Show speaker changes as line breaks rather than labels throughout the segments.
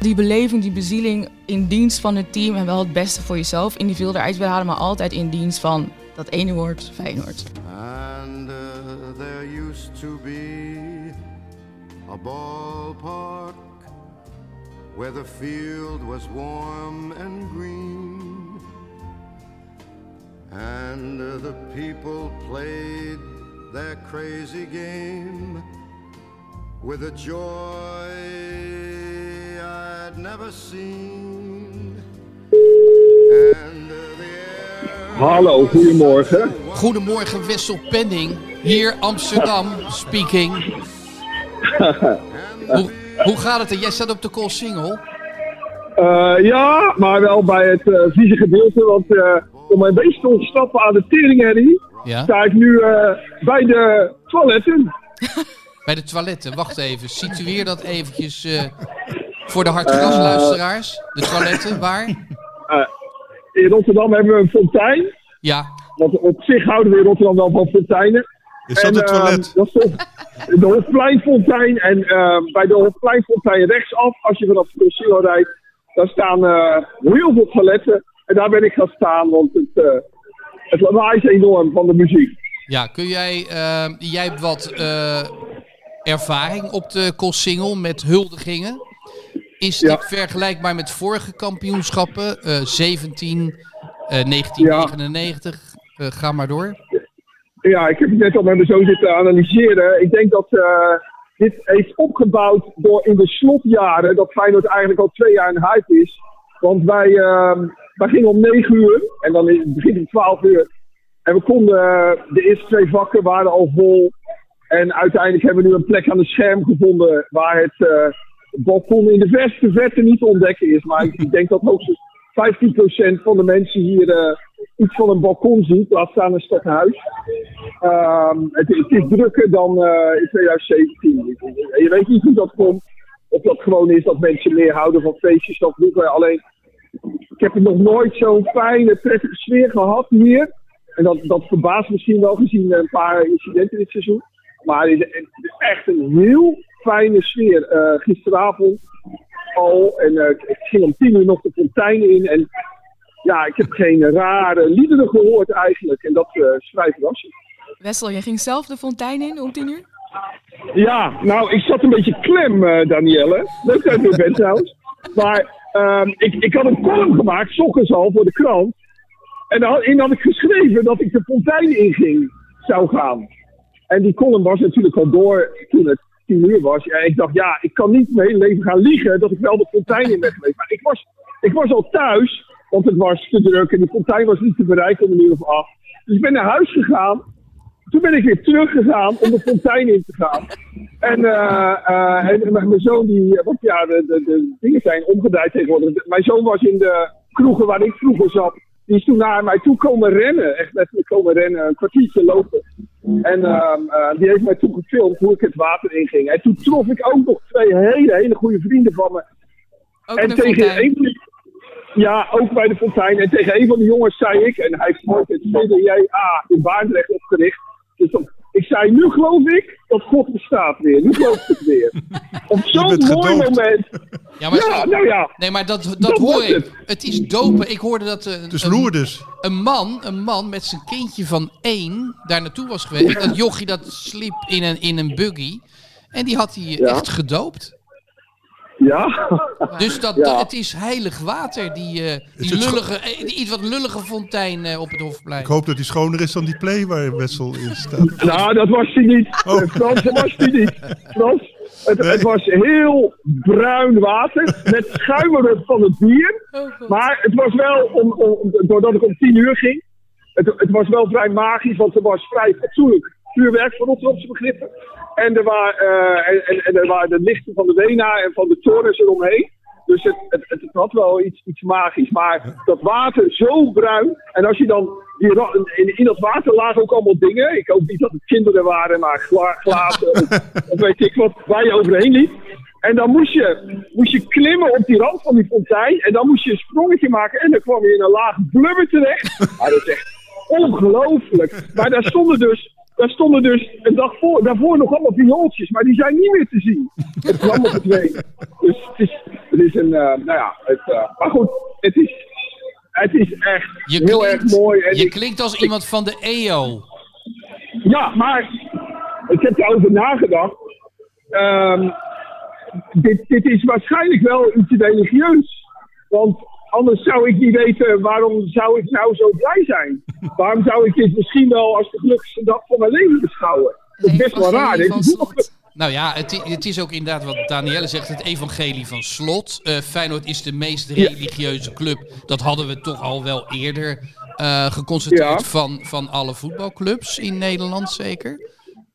Die beleving, die bezieling in dienst van het team en wel het beste voor jezelf individueel eruit willen halen, maar altijd in dienst van dat ene woord, Feyenoord.
And uh, there used to be a ballpark where the field was warm and green. And uh, the people played their crazy game with a joy I'd never seen. And uh, the air
Hallo, goedemorgen.
Goedemorgen Wessel Penning, hier Amsterdam speaking. hoe, hoe gaat het? Jij staat op de call single.
Eh, ja, maar wel bij het eh vieze gedeelte, want eh, om een beetje te ontsnappen aan de teringherrie,
Ja?
sta ik nu eh, bij de toiletten.
Bij de toiletten. Wacht even, situeer dat eventjes eh, voor de hartgrasluisteraars. De toiletten, waar?
In Rotterdam hebben we een fontein,
Ja,
want op zich houden we in Rotterdam wel van fonteinen.
Is dat
En,
het
ehm,
toilet?
dat is de, de Hofpleinfontein. En bij de Hofpleinfontein rechtsaf, als je vanaf de Conceal rijdt, daar staan eh, heel veel toiletten. En daar ben ik gaan staan, want het, eh het lawaai is enorm van de muziek.
ja kun jij... eh, jij hebt wat eh, ervaring op de call single met huldigingen. Is dit
Ja.
vergelijkbaar met vorige kampioenschappen? Eh 17, eh 1999, Eh, ga maar door.
Ja, ik heb het net al met mijn zoon zitten analyseren. Ik denk dat eh, dit heeft opgebouwd door in de slotjaren dat Feyenoord eigenlijk al twee jaar een hype is. Want wij, ehm, wij gingen om 9 uur en dan is- het begint om 12 uur. En we konden, eh, de eerste twee vakken waren al vol. En uiteindelijk hebben we nu een plek aan het scherm gevonden waar het eh, balkon in de verste verte niet te ontdekken is. Maar ik, denk dat hoogstens 15% van de mensen hier eh, iets van een balkon ziet. Laat staan een stadhuis. Ehm het, het is drukker dan eh, in 2017. En je weet niet hoe dat komt. Of dat gewoon is dat mensen meer houden van feestjes dan vroeger. Alleen, ik heb nog nooit zo'n fijne, prettige sfeer gehad hier. En dat, dat verbaast misschien wel gezien een paar incidenten dit seizoen. Maar het is, echt een heel fijne sfeer. Eh, gisteravond al. En eh, ik ging om tien uur nog de fontein in. En ja, ik heb geen rare liederen gehoord eigenlijk. En dat is vrij verrassend.
Wessel, jij ging zelf de fontein in om tien uur?
Ja, nou, ik zat een beetje klem, eh Danielle. Leuk dat je er bent trouwens. Maar ehm, ik, ik had een column gemaakt, s ochtends al, voor de krant. En daarin had ik geschreven dat ik de fontein inging zou gaan. En die column was natuurlijk al door toen het tien uur was. Ja, ik dacht, ja, ik kan niet mijn hele leven gaan liegen dat ik wel de fontein in ben geweest. Maar ik was, ik was al thuis, want het was te druk en de fontein was niet te bereiken om een uur of acht. Dus ik ben naar huis gegaan. Toen ben ik weer teruggegaan om de fontein in te gaan. En, eh, eh, en mijn zoon, die, want ja, de, de, de dingen zijn omgedraaid tegenwoordig. Mijn zoon was in de kroegen waar ik vroeger zat. Die is toen naar mij toe komen rennen. Echt letterlijk komen rennen, een kwartiertje lopen. En ehm, eh, die heeft mij toen gefilmd hoe ik het water inging. En toen trof ik ook nog twee hele, hele goede vrienden van me.
Ook
En tegen een van die, ja, ook bij de fontein. En tegen een van de jongens zei ik, en hij heeft nooit het CDJA in Baardrecht opgericht. Dus ik zei, nu geloof ik dat God bestaat weer. Nu geloof ik het weer. Op zo'n mooi
gedoopt.
moment.
Ja, maar,
Ja, nou ja.
Nee, maar dat, dat,
Dat
hoor ik.
het.
Het is dopen. Ik hoorde dat eh,
Het is
een,
Lourdes.
een man, een man met zijn kindje van één daar naartoe was geweest. Dat jochie dat sliep in een, in een buggy. En die had hij
Ja.
echt gedoopt.
Ja.
Dus dat,
Ja.
het is heilig water, die, eh, die, lullige, eh, die iets wat lullige fontein eh, op het Hofplein.
Ik hoop dat die schoner is dan die play waar Wessel in staat.
Nou, dat was hij niet.
Oh.
Frans, dat was hij niet. Frans, het, het was heel bruin water met schuimeren van het bier. Maar het was wel, om, om, doordat ik om tien uur ging, het, het was wel vrij magisch, want er was vrij fatsoenlijk vuurwerk voor Rotterdamse begrippen. En er, waren, eh, en, en, en er waren de lichten van de Wena en van de torens eromheen. Dus het, het, het, had wel iets, iets magisch. Maar dat water zo bruin. En als je dan. Die, in, in dat water lagen ook allemaal dingen. Ik hoop niet dat het kinderen waren, maar gla, glazen. of, of weet ik wat. Waar je overheen liep. En dan moest je, moest je klimmen op die rand van die fontein. En dan moest je een sprongetje maken. En dan kwam je in een laag blubber terecht. Maar dat is echt ongelooflijk. Maar daar stonden dus. Daar stonden dus een dag voor, daarvoor nog allemaal viooltjes, maar die zijn niet meer te zien. Het kwam op het twee. Dus het is, het is een, eh, nou ja, het, eh, maar goed, het is, het is echt
Je
heel
klinkt,
erg mooi. En
je
ik-
klinkt als iemand van de EO.
ja, maar ik heb erover nagedacht. Ehm, dit, dit is waarschijnlijk wel iets religieus. Want anders zou ik niet weten waarom zou ik nou zo blij zijn. Waarom zou ik dit misschien wel als de gelukkigste dag van mijn leven beschouwen? Dat is best wel raar.
Nou ja, het, het is ook inderdaad wat Danielle zegt, het evangelie van slot. Eh, Feyenoord is de meest religieuze club. Dat hadden we toch al wel eerder eh, geconstateerd
Ja.
van, van alle voetbalclubs in Nederland zeker.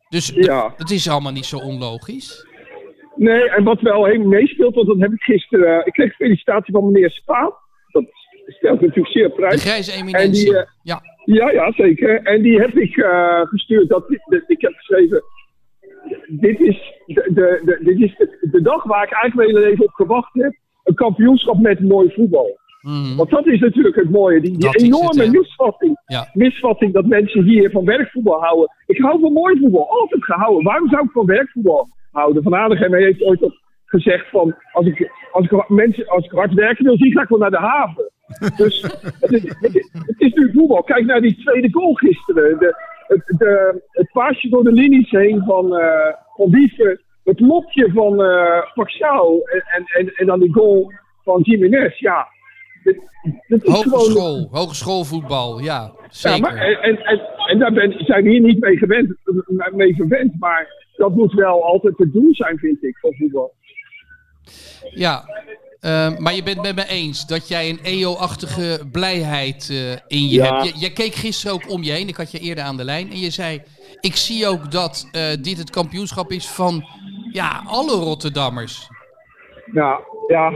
Dus
Ja.
d- het is allemaal niet zo onlogisch.
Nee, en wat wel heel meespeelt, want dat heb ik gisteren. eh, ik kreeg felicitatie van meneer Spaat. Stelt natuurlijk zeer op
De
prijs.
grijze
En
eminentie.
die, eh,
ja.
Ja, ja, zeker. En die heb ik eh, gestuurd. Dat, dat- ik heb geschreven. Dit is, de, de, dit is de, de dag waar ik eigenlijk mijn hele leven op gewacht heb. Een kampioenschap met mooi voetbal.
Mhm.
Want dat is natuurlijk het mooie. Die,
het,
enorme misvatting.
Ja.
Misvatting dat mensen hier van werkvoetbal houden. Ik hou van mooi voetbal. Altijd gehouden. Waarom zou ik van werkvoetbal houden? Van Aardigem heeft ooit gezegd van... Als ik, als, ik, mensen, als ik hard werken wil zien, ga ik wel naar de haven. Dus het is, het, is, het is nu voetbal. Kijk naar die tweede goal gisteren. De, het, de, het paasje door de linies heen van, eh van Wiever. Het lopje van eh Paxao. En, en, en, en dan die goal van Jiménez. Ja, dit, dit is gewoon...
Hogeschool, hogeschoolvoetbal, ja,
Ja,
zeker.
maar, en, en, en, en daar ben, zijn we hier niet mee, gewend, mee verwend. Maar dat moet wel altijd het doel zijn, vind ik, van voetbal.
Ja, ehm, maar je bent met me eens dat jij een EO-achtige blijheid eh, in je
Ja.
hebt. Je, jij keek gisteren ook om je heen, ik had je eerder aan de lijn. En je zei, ik zie ook dat eh, dit het kampioenschap is van ja, alle Rotterdammers.
Nou, ja,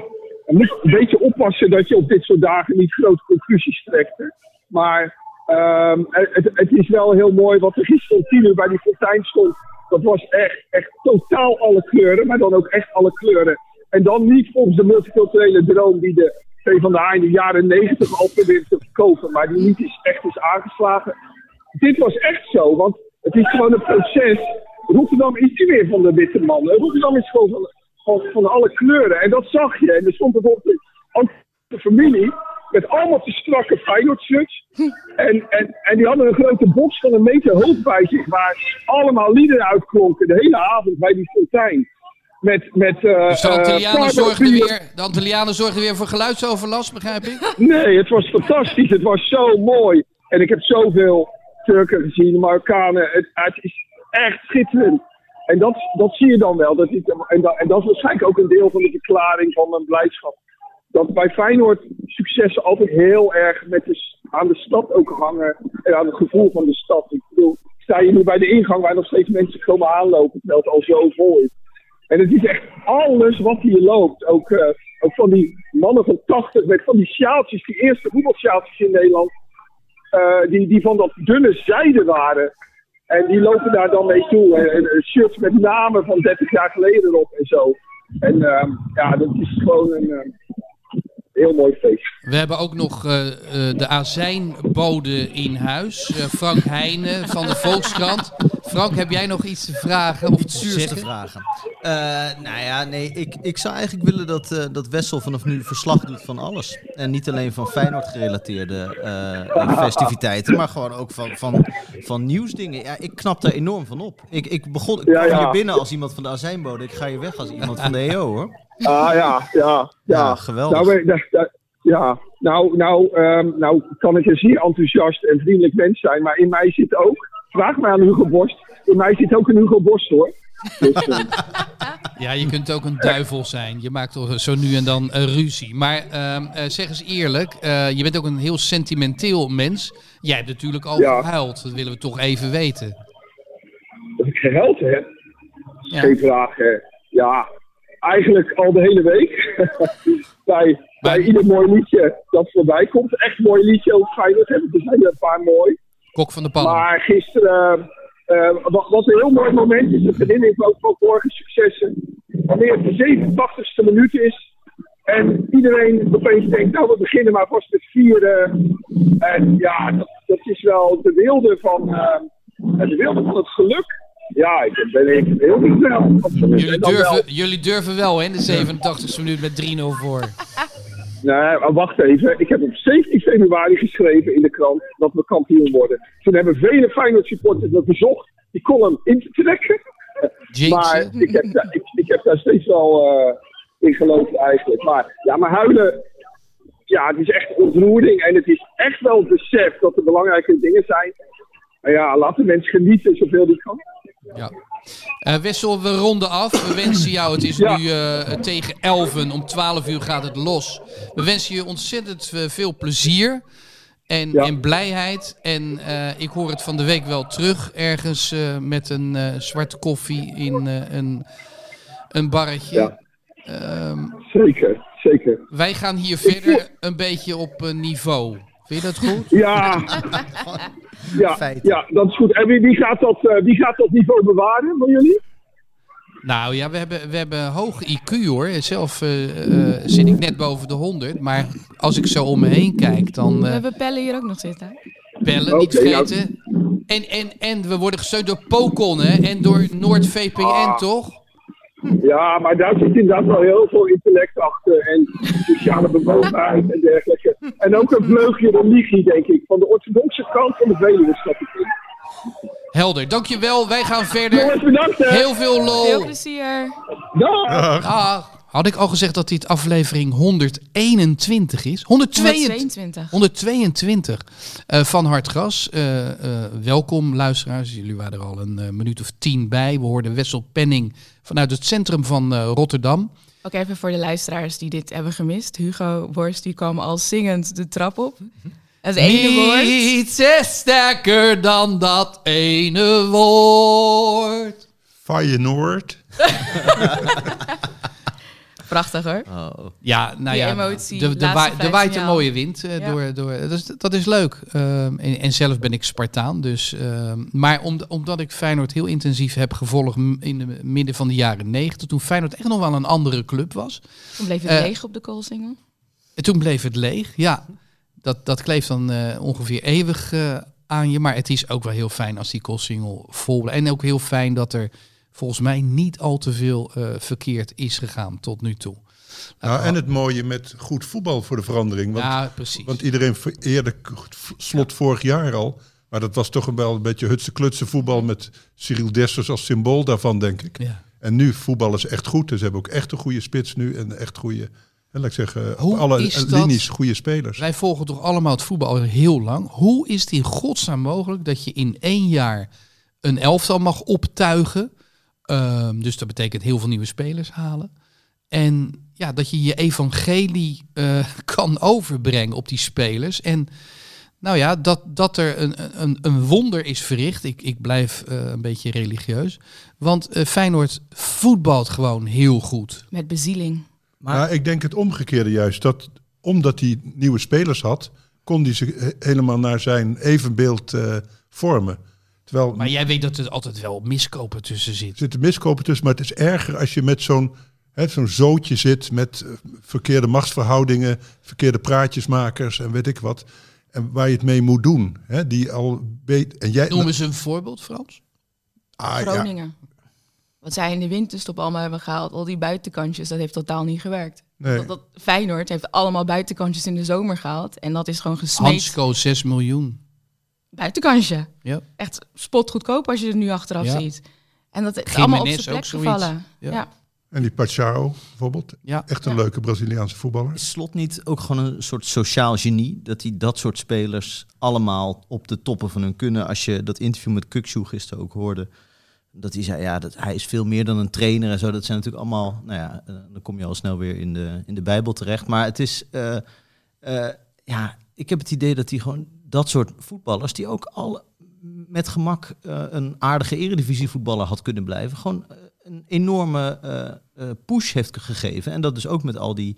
je moet een beetje oppassen dat je op dit soort dagen niet grote conclusies trekt. hè. Maar ehm, het, het is wel heel mooi wat er gisteren om tien uur bij die fontein stond. Dat was echt, echt totaal alle kleuren, maar dan ook echt alle kleuren. En dan niet volgens de multiculturele droom die de PvdA in de jaren negentig al probeerde te verkopen, maar die niet is, echt is aangeslagen. Dit was echt zo, want het is gewoon een proces. Rotterdam is niet meer van de witte mannen. Rotterdam is gewoon van, van, van alle kleuren. En dat zag je. En er stond bijvoorbeeld ook de familie met allemaal te strakke Feyenoord-shirts. En, en, en die hadden een grote box van een meter hoog bij zich, waar allemaal liederen uitklonken de hele avond bij die fontein. Met, met, eh,
Dus de
eh,
Antillianen, zorgden weer, de Antillianen zorgden weer voor geluidsoverlast, begrijp ik?
Nee, het was fantastisch. Het was zo mooi. En ik heb zoveel Turken gezien, Marokkanen. Het, het is echt schitterend. En dat, dat zie je dan wel. Dat is, en, dat, en dat is waarschijnlijk ook een deel van de verklaring van mijn blijdschap. Dat bij Feyenoord successen altijd heel erg met de, aan de stad ook hangen. En aan het gevoel van de stad. Ik bedoel, sta hier nu bij de ingang waar nog steeds mensen komen aanlopen. Terwijl het al zo vol is. En het is echt alles wat hier loopt. Ook, eh, ook van die mannen van 80 met van die sjaaltjes, die eerste voetbalsjaaltjes in Nederland. eh, die, die van dat dunne zijde waren. En die lopen daar dan mee toe. En, en, shirts met namen van 30 jaar geleden erop en zo. En ehm, ja, dat is gewoon een ehm, heel mooi feest.
We hebben ook nog eh, eh, de azijnbode in huis, Frank Heijnen van de Volkskrant. Frank, heb jij nog iets te vragen of te
Zuurste
zeggen?
vragen. Eh, nou ja, nee, ik, ik zou eigenlijk willen dat, eh, dat Wessel vanaf nu verslag doet van alles. En niet alleen van Feyenoord gerelateerde eh, festiviteiten, maar gewoon ook van, van, van nieuwsdingen. Ja, ik knap daar enorm van op. Ik, ik begon, ik
Ja, ja.
hier binnen als iemand van de azijnbode. Ik ga hier weg als iemand van de EO hoor.
Ah ja, ja, ja.
Geweldig.
Nou, ja, nou, nou, ehm, nou kan ik een zeer enthousiast en vriendelijk mens zijn, maar in mij zit ook, vraag maar aan Hugo Borst, in mij zit ook een Hugo Borst hoor. Dus,
Ja, je kunt ook een duivel zijn. Je maakt toch zo nu en dan eh, ruzie. Maar ehm, eh, zeg eens eerlijk, eh, je bent ook een heel sentimenteel mens. Jij hebt natuurlijk al
Ja.
gehuild. Dat willen we toch even weten.
dat ik gehuild heb,
Ja.
geen vraag. hè. Ja, eigenlijk al de hele week. bij, bij ieder mooi liedje dat voorbij komt. Echt mooi liedje over Feyenoord hebben. Er zijn er een paar mooi.
Kok van de Palm.
Maar gisteren, wat, wat een heel mooi moment is, de vriendin ook van vorige successen. Wanneer het de 87ste minuut is en iedereen opeens denkt, nou we beginnen maar vast met vieren. En ja, dat, dat is wel de wilde van, eh, de wilde van het geluk. Ja, ik ben ik heel niet.
Jullie
En dan wel-
durven, jullie durven wel, hè, in de 87e minuut met 3-0 voor.
Nee, maar wacht even. Ik heb op 17 februari geschreven in de krant dat we kampioen worden. Toen hebben vele Feyenoord supporters me verzocht die column in te trekken. Maar ik heb, daar, ik, ik heb daar steeds wel eh, in geloofd eigenlijk. Maar ja, maar huilen, ja, het is echt ontroering. En het is echt wel het besef dat er belangrijke dingen zijn. Maar ja, laat de mens genieten zoveel die kan.
Ja. Eh, Wessel, we ronden af. We wensen jou, het is
Ja.
nu eh, tegen 11, om 12 uur gaat het los. We wensen je ontzettend eh, veel plezier en,
Ja.
en blijheid. En eh, ik hoor het van de week wel terug, ergens eh, met een eh, zwarte koffie in eh, een, een barretje.
Ja.
Ehm,
Zeker, zeker.
wij gaan hier verder een beetje op niveau. Vind je dat goed?
Ja, ja, ja, dat is goed. En wie, wie, gaat dat, eh, wie gaat dat niveau bewaren van jullie?
Nou ja, we hebben, we hebben hoge IQ hoor. Zelf eh, eh, zit ik net boven de 100. Maar als ik zo om me heen kijk, dan
We hebben Pelle hier ook nog zitten.
bellen, niet vergeten. En, en, en we worden gesteund door Pocon hè? en door NoordVPN,
Ah.
toch?
Ja, maar daar zit inderdaad wel heel veel intellect achter en sociale bewogenheid en dergelijke. En ook een vleugje religie, denk ik, van de orthodoxe kant van de Veluwe stap ik in.
Helder, dankjewel. Wij gaan
Jongens,
verder.
bedankt hè!
Heel veel
Veel
lol.
plezier.
Dag!
Ah, had ik al gezegd dat dit aflevering 121 is? 122.
122.
122 eh, van Hartgras. Eh, eh, welkom luisteraars. Jullie waren er al een eh, minuut of tien bij. We hoorden Wessel Penning vanuit het centrum van eh, Rotterdam.
Ook even voor de luisteraars die dit hebben gemist. Hugo Borst die kwam al zingend de trap op. Het ene woord.
Niets is sterker dan dat ene woord.
Feyenoord.
Prachtig hoor.
Oh.
Ja, nou
Die
ja,
emotie,
de, de,
vijf
waait een mooie wind eh,
Ja.
door. door dat, is, dat is leuk. Ehm, en, en zelf ben ik Spartaan. Dus, ehm, maar om, omdat ik Feyenoord heel intensief heb gevolgd in het midden van de jaren negentig, toen Feyenoord echt nog wel een andere club was.
Toen bleef het
Eh,
leeg op de koolsingel.
En toen bleef het leeg. Ja, dat, dat kleeft dan eh, ongeveer eeuwig eh, aan je. Maar het is ook wel heel fijn als die koolsingel vol blijft. En ook heel fijn dat er volgens mij niet al te veel eh, verkeerd is gegaan tot nu toe.
Nou, en het mooie met goed voetbal voor de verandering. Want,
ja, precies.
want iedereen vereerde slot vorig jaar al. Maar dat was toch wel een beetje hutse klutse voetbal met Cyril Dessers als symbool daarvan, denk ik.
ja.
En nu voetbal is echt goed. Dus ze hebben ook echt een goede spits nu. En echt goede, en laat ik zeggen,
Hoe
op alle linies goede spelers.
Wij volgen toch allemaal het voetbal al heel lang. Hoe is het in godsnaam mogelijk dat je in één jaar een elftal mag optuigen? Ehm, dus dat betekent heel veel nieuwe spelers halen. En ja, dat je je evangelie eh, kan overbrengen op die spelers. En nou ja, dat, dat er een, een, een wonder is verricht. Ik, ik blijf eh, een beetje religieus. Want eh, Feyenoord voetbalt gewoon heel goed.
Met bezieling.
Maar
ik denk het omgekeerde juist. Dat omdat hij nieuwe spelers had, kon hij ze he- helemaal naar zijn evenbeeld eh, vormen. Terwijl
Maar jij weet dat er altijd wel miskopen tussen zit.
er zitten miskopen tussen, maar het is erger als je met zo'n hè, zo'n zootje zit met eh, verkeerde machtsverhoudingen, verkeerde praatjesmakers en weet ik wat. En waar je het mee moet doen. Hè, die al weet. En jij.
Noem eens een voorbeeld, Frans.
Ah, ja.
Groningen. Wat zij in de winterstop allemaal hebben gehaald, al die buitenkantjes, dat heeft totaal niet gewerkt.
Nee.
Dat, dat Feyenoord heeft allemaal buitenkantjes in de zomer gehaald. En dat is gewoon gesmeed.
Hansco 6 miljoen.
Buitenkantje.
Ja.
Echt spotgoedkoop als je het nu achteraf
Ja.
ziet. En dat is allemaal op zijn plek gevallen.
Ja.
Ja.
En die Pachao bijvoorbeeld.
Ja.
Echt een
Ja.
leuke Braziliaanse voetballer.
is Slot niet ook gewoon een soort sociaal genie? Dat hij dat soort spelers allemaal op de toppen van hun kunnen. Als je dat interview met Kukshoe gisteren ook hoorde. Dat hij zei, ja, dat hij is veel meer dan een trainer en zo. Dat zijn natuurlijk allemaal, nou ja, eh, dan kom je al snel weer in de, in de Bijbel terecht. Maar het is, eh, eh, ja, ik heb het idee dat hij gewoon dat soort voetballers, die ook al met gemak eh, een aardige eredivisie voetballer had kunnen blijven, gewoon eh, een enorme eh, push heeft gegeven. En dat dus ook met al die...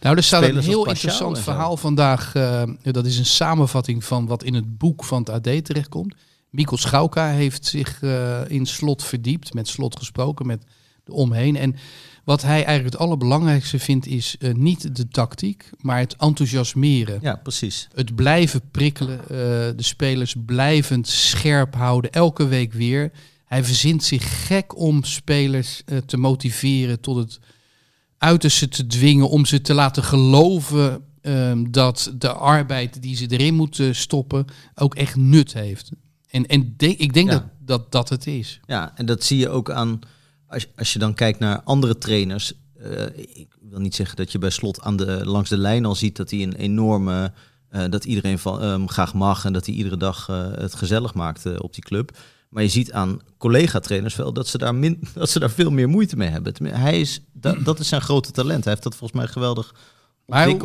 Nou, er staat een heel interessant verhaal vandaag. eh, dat is een samenvatting van wat in het boek van het AD terechtkomt. Mikkel Schauka heeft zich in slot verdiept, met slot gesproken, met de omheen. En wat hij eigenlijk het allerbelangrijkste vindt is eh, niet de tactiek, maar het enthousiasmeren.
Ja, precies.
Het blijven prikkelen, eh, de spelers blijvend scherp houden, elke week weer. Hij verzint zich gek om spelers eh, te motiveren, tot het uiterste te dwingen, om ze te laten geloven ehm, dat de arbeid die ze erin moeten stoppen ook echt nut heeft. En, en de- ik denk
Ja.
dat, dat dat het is.
Ja, en dat zie je ook aan, als, als je dan kijkt naar andere trainers. eh, ik wil niet zeggen dat je bij Slot aan de, langs de lijn al ziet dat hij een enorme, eh, dat iedereen van, hem graag mag en dat hij iedere dag eh, het gezellig maakt op die club. Maar je ziet aan collega-trainers wel dat ze, daar min, dat ze daar veel meer moeite mee hebben. Hij is, dat, dat is zijn grote talent. Hij heeft dat volgens mij geweldig
Maar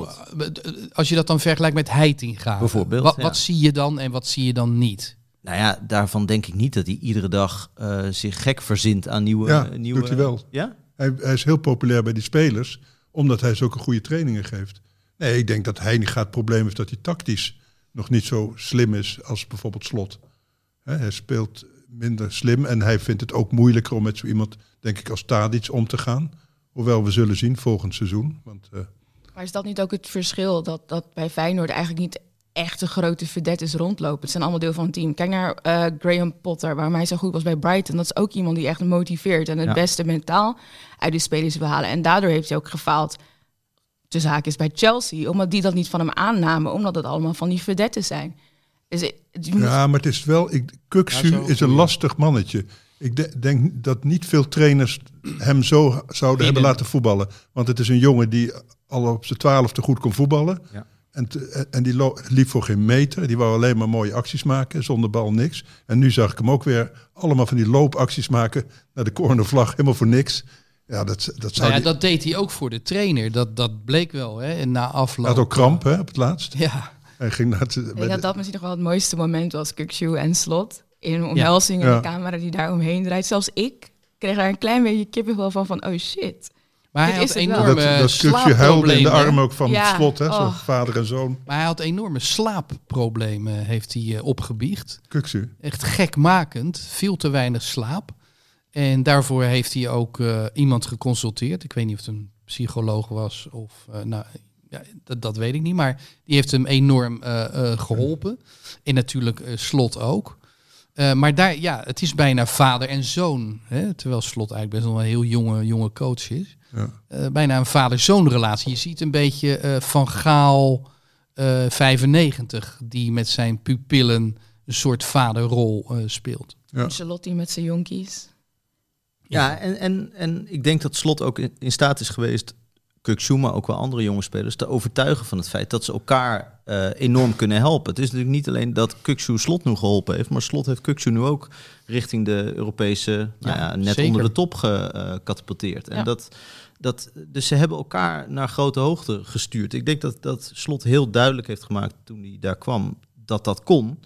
als je dat dan vergelijkt met Heitinga,
Bijvoorbeeld,
wat,
ja.
wat zie je dan en wat zie je dan niet?
Nou ja, daarvan denk ik niet dat hij iedere dag eh, zich gek verzint aan nieuwe...
Ja,
eh, nieuwe
doet hij wel.
Ja?
Hij, hij is heel populair bij die spelers, omdat hij zulke goede trainingen geeft. Nee, ik denk dat Heininga het probleem heeft dat hij tactisch nog niet zo slim is als bijvoorbeeld Slot. Hè, hij speelt minder slim en hij vindt het ook moeilijker om met zo iemand, denk ik, als Tadic om te gaan. Hoewel we zullen zien volgend seizoen. Want, eh,
Maar is dat niet ook het verschil dat, dat bij Feyenoord eigenlijk niet echt een grote verdettes rondlopen? Het zijn allemaal deel van het team. Kijk naar eh, Graham Potter, waarom hij zo goed was bij Brighton. Dat is ook iemand die echt motiveert en het
Ja.
beste mentaal uit de spelers wil halen. En daardoor heeft hij ook gefaald. De zaak is bij Chelsea, omdat die dat niet van hem aannamen, omdat het allemaal van die verdettes zijn. Dus het- je moet-
ja, maar het is wel, ik, Kuksu
Ja,
is een lastig mannetje. Ik de- denk dat niet veel trainers hem zo zouden hebben laten voetballen. Want het is een jongen die al op zijn twaalfde goed kon voetballen.
Ja.
En, te- en die liep voor geen meter. Die wou alleen maar mooie acties maken, zonder bal niks. En nu zag ik hem ook weer allemaal van die loopacties maken naar de cornervlag, helemaal voor niks. Ja, dat, dat zou
Nou ja,
die-
dat deed hij ook voor de trainer. Dat, dat bleek wel. Hè? En na afloop.
hij had ook kramp hè, op het laatst.
Ja,
Hij ging naar het,
Ik denk dat
de-
dat misschien nog wel het mooiste moment was, Kukshoe en Slot. In een omhelzing en
Ja.
de camera die daar omheen draait. Zelfs ik kreeg daar een klein beetje kippenvel van, van oh shit.
Maar hij
is
had
wel.
enorme
dat, dat stukje huilde in de
slaapproblemen.
arm ook van
Ja,
het slot, hè, zo
oh.
vader en zoon.
Maar hij had enorme slaapproblemen, heeft hij eh, opgebiecht.
Kuksu.
Echt gekmakend, veel te weinig slaap. En daarvoor heeft hij ook eh, iemand geconsulteerd. Ik weet niet of het een psycholoog was of... eh, nou, ja, dat, dat weet ik niet. Maar die heeft hem enorm eh, eh, geholpen. En natuurlijk Slot ook. Eh, maar daar, ja, het is bijna vader en zoon. Hè? Terwijl Slot eigenlijk best wel een heel jonge, jonge coach is.
Ja.
Eh, bijna een vader-zoon relatie. Je ziet een beetje eh, Van Gaal eh 95, die met zijn pupillen een soort vaderrol eh, speelt.
Ja.
Charlotte met zijn jonkies.
Ja, en, en, en ik denk dat Slot ook in, in staat is geweest, Kuksu, maar ook wel andere jonge spelers, te overtuigen van het feit dat ze elkaar eh, enorm kunnen helpen. Het is natuurlijk niet alleen dat Kuksu Slot nu geholpen heeft, maar Slot heeft Kuksu nu ook richting de Europese, nou
Ja,
net
zeker.
onder de top gecatapulteerd. En
Ja.
dat, dat, dus ze hebben elkaar naar grote hoogte gestuurd. Ik denk dat, dat Slot heel duidelijk heeft gemaakt toen hij daar kwam, dat dat kon.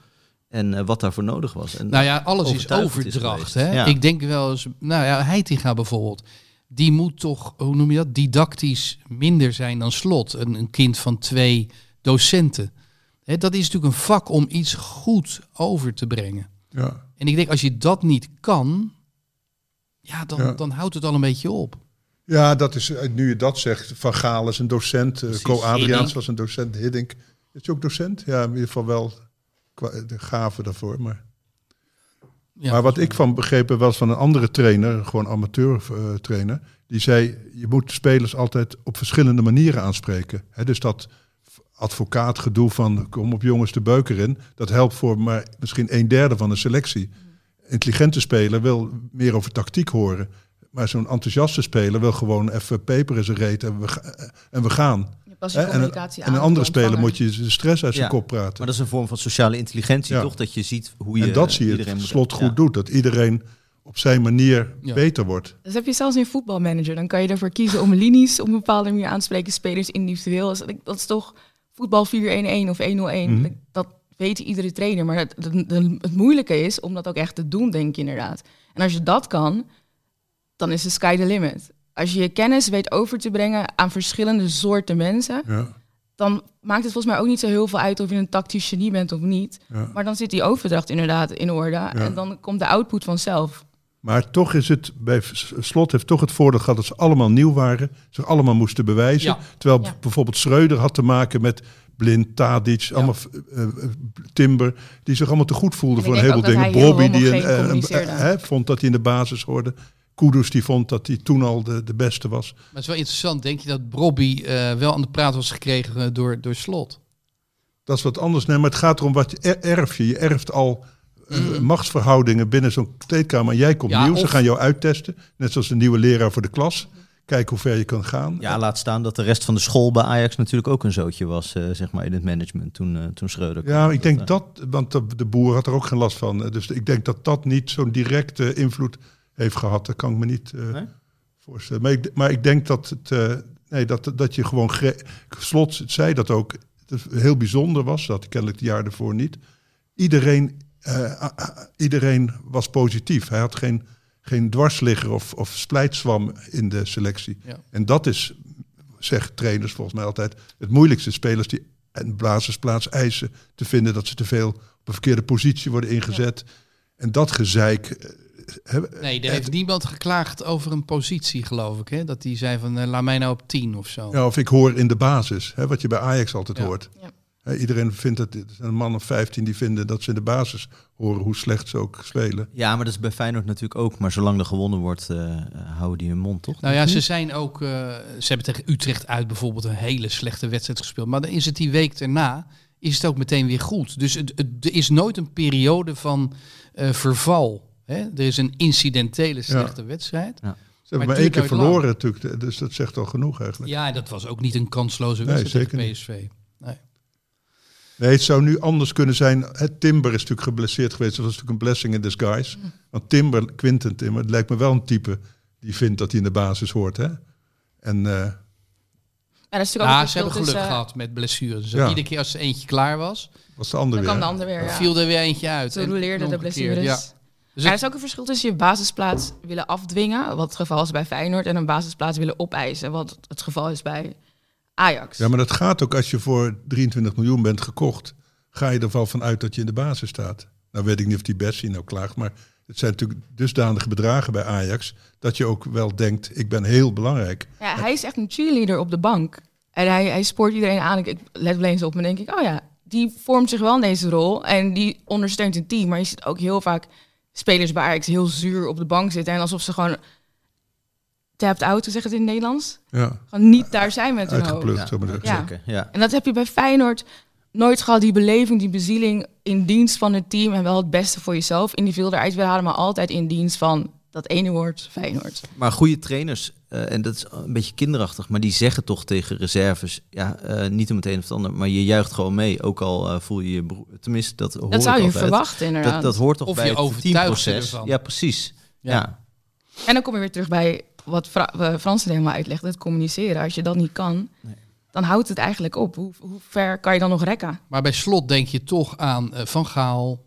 En eh, wat daarvoor nodig was. En
Nou ja, alles is overdracht. hè?
Ja.
Ik denk wel eens, nou ja, Heitinga bijvoorbeeld. Die moet toch, hoe noem je dat, didactisch minder zijn dan slot. Een, een kind van twee docenten. Hè, dat is natuurlijk een vak om iets goed over te brengen.
Ja.
En ik denk, als je dat niet kan, ja, dan,
Ja.
dan houdt het al een beetje op.
ja, dat is, eh, nu je dat zegt, Van Gaal is een docent, eh, Co Adriaans was een docent, Hiddink. Is hij ook docent? Ja, in ieder geval wel qua- de gave daarvoor. Maar,
Ja,
maar wat ik van begrepen was van een andere trainer, gewoon amateur eh, trainer, die zei, je moet spelers altijd op verschillende manieren aanspreken. Dus dat advocaatgedoe van kom op jongens de beuker in, dat helpt voor maar misschien een derde van de selectie. Intelligente speler wil meer over tactiek horen. Maar zo'n enthousiaste speler wil gewoon even peper in zijn reet en we, en we gaan. En,
communicatie
en een andere speler moet je de stress uit zijn
Ja,
kop praten.
Maar dat is een vorm van sociale intelligentie,
Ja.
toch? Dat je ziet hoe je
en dat zie je
iedereen
het
moet-
slot goed
ja.
doet. Dat iedereen op zijn manier
Ja.
beter wordt.
Dus heb je zelfs in voetbalmanager. Dan kan je ervoor kiezen om linies op een bepaalde manier aan te spreken, spelers individueel. Dat- dat is toch voetbal 4-1-1 of 1-0-1.
Mhm.
Dat- Dat weet iedere trainer. Maar het, het, het moeilijke is om dat ook echt te doen, denk ik inderdaad. En als je dat kan, dan is de sky the limit. Als je je kennis weet over te brengen aan verschillende soorten mensen,
Ja,
dan maakt het volgens mij ook niet zo heel veel uit of je een tactisch genie bent of niet.
ja.
Maar dan zit die overdracht inderdaad in orde. En dan komt de output vanzelf.
Maar toch is het, bij Slot heeft toch het voordeel gehad dat ze allemaal nieuw waren. Zich allemaal moesten bewijzen.
Ja.
Terwijl
Ja.
bijvoorbeeld Schreuder had te maken met Blind, Tadic, allemaal eh, eh, Timber. Die zich allemaal te goed voelden voor een heleboel dingen. Bobby die een, eh, vond dat hij in de basis hoorde. Kudus die vond dat hij toen al de, de beste was.
Maar het is wel interessant. Denk je dat Bobby eh, wel aan de praat was gekregen eh, door, door Slot?
Dat is wat anders. Nee, maar het gaat erom wat je er- erf je. Je erft al eh,
Mm.
machtsverhoudingen binnen zo'n kleedkamer. En jij komt
Ja,
nieuw. Ze gaan jou uittesten. Net zoals de nieuwe leraar voor de klas. Kijken hoe ver je kan gaan.
Ja, laat staan dat de rest van de school bij Ajax natuurlijk ook een zootje was, eh, zeg maar, in het management toen, toen Schreuder kwam.
Ja, ik denk dat, want de, de boer had er ook geen last van. Dus ik denk dat dat niet zo'n directe invloed heeft gehad. Dat kan ik me niet eh,
Nee?
voorstellen. Maar ik, maar ik denk dat het, eh, nee, dat, dat je gewoon, Slot zei dat ook, het heel bijzonder was, dat kennelijk het jaar ervoor niet. Iedereen, eh, iedereen was positief. Hij had geen, geen dwarsligger of, of splijtswam in de selectie.
Ja.
En dat is, zeggen trainers volgens mij altijd, het moeilijkste. Spelers die een basisplaats eisen te vinden dat ze te veel op een verkeerde positie worden ingezet. En dat gezeik. Hebben-
Nee, er
het-
heeft niemand geklaagd over een positie, geloof ik. Hè? Dat die zei van, eh, laat mij nou op 10 of zo.
Ja, of ik hoor in de basis, hè, wat je bij Ajax altijd
Ja.
hoort.
Ja.
Iedereen vindt dat, er zijn een man of 15 die vinden dat ze in de basis horen hoe slecht ze ook spelen.
Ja, maar dat is bij Feyenoord natuurlijk ook. Maar zolang er gewonnen wordt, eh, houden die hun mond, toch?
Nou ja, ze zijn ook. eh, ze hebben tegen Utrecht uit bijvoorbeeld een hele slechte wedstrijd gespeeld. Maar dan is het die week daarna. Is het ook meteen weer goed. Dus het, het- er is nooit een periode van eh, verval. Hè? Er is een incidentele slechte wedstrijd.
Ze hebben
Maar
één keer
lang.
verloren natuurlijk, dus dat zegt al genoeg eigenlijk.
Ja, dat was ook niet een kansloze
Nee,
wedstrijd
zeker
tegen. PSV. Nee.
Nee, het zou nu anders kunnen zijn. Het Timber is natuurlijk geblesseerd geweest. Dat was natuurlijk een blessing in disguise. Want Timber, Quinten Timber, het lijkt me wel een type die vindt dat hij in de basis hoort. Hè? En eh,
Ja, dat is natuurlijk ook
Ja, ze hebben geluk gehad met blessures. Dus
Ja.
Iedere keer als er eentje klaar was,
was de andere
Dan
weer.
kwam de ander weer, ja.
viel er weer eentje uit.
Zo
En
roleerde de.
Ja.
Ja.
Dus
er is ook een verschil tussen je basisplaats willen afdwingen, wat het geval is bij Feyenoord, en een basisplaats willen opeisen, wat het geval is bij Ajax.
Ja, maar dat gaat ook als je voor 23 miljoen bent gekocht. Ga je er wel van uit dat je in de basis staat. Nou weet ik niet of die Bessie nou klaagt, maar het zijn natuurlijk dusdanige bedragen bij Ajax dat je ook wel denkt, ik ben heel belangrijk.
Ja, hij is echt een cheerleader op de bank. En hij, hij spoort iedereen aan. Ik, ik let wel eens op en denk ik, oh ja, die vormt zich wel in deze rol. En die ondersteunt een team. Maar je ziet ook heel vaak spelers bij Ajax heel zuur op de bank zitten. En alsof ze gewoon tapped out, hoe zeg het in het Nederlands?
Ja,
Gewoon niet daar zijn met hun hoofd.
ja.
En dat heb je bij Feyenoord nooit gehad. Die beleving, die bezieling in dienst van het team. En wel het beste voor jezelf. Individueel eruit willen halen, maar altijd in dienst van dat ene woord, Feyenoord.
Maar goede trainers, eh, en dat is een beetje kinderachtig, maar die zeggen toch tegen reserves, ja, eh, niet om het een of het ander, maar je juicht gewoon mee, ook al eh, voel je je broer. Tenminste, dat hoor
Dat zou
ik
je
altijd.
verwachten, inderdaad.
Dat, dat hoort toch
Of
bij
je
het teamproces.
ervan.
Ja, precies.
Ja.
Ja.
En dan kom je weer terug bij wat Fra Frans er helemaal uitlegt, het communiceren. Als je dat niet kan, dan houdt het eigenlijk op. Hoe, hoe ver kan je dan nog rekken?
Maar bij slot denk je toch aan Van Gaal,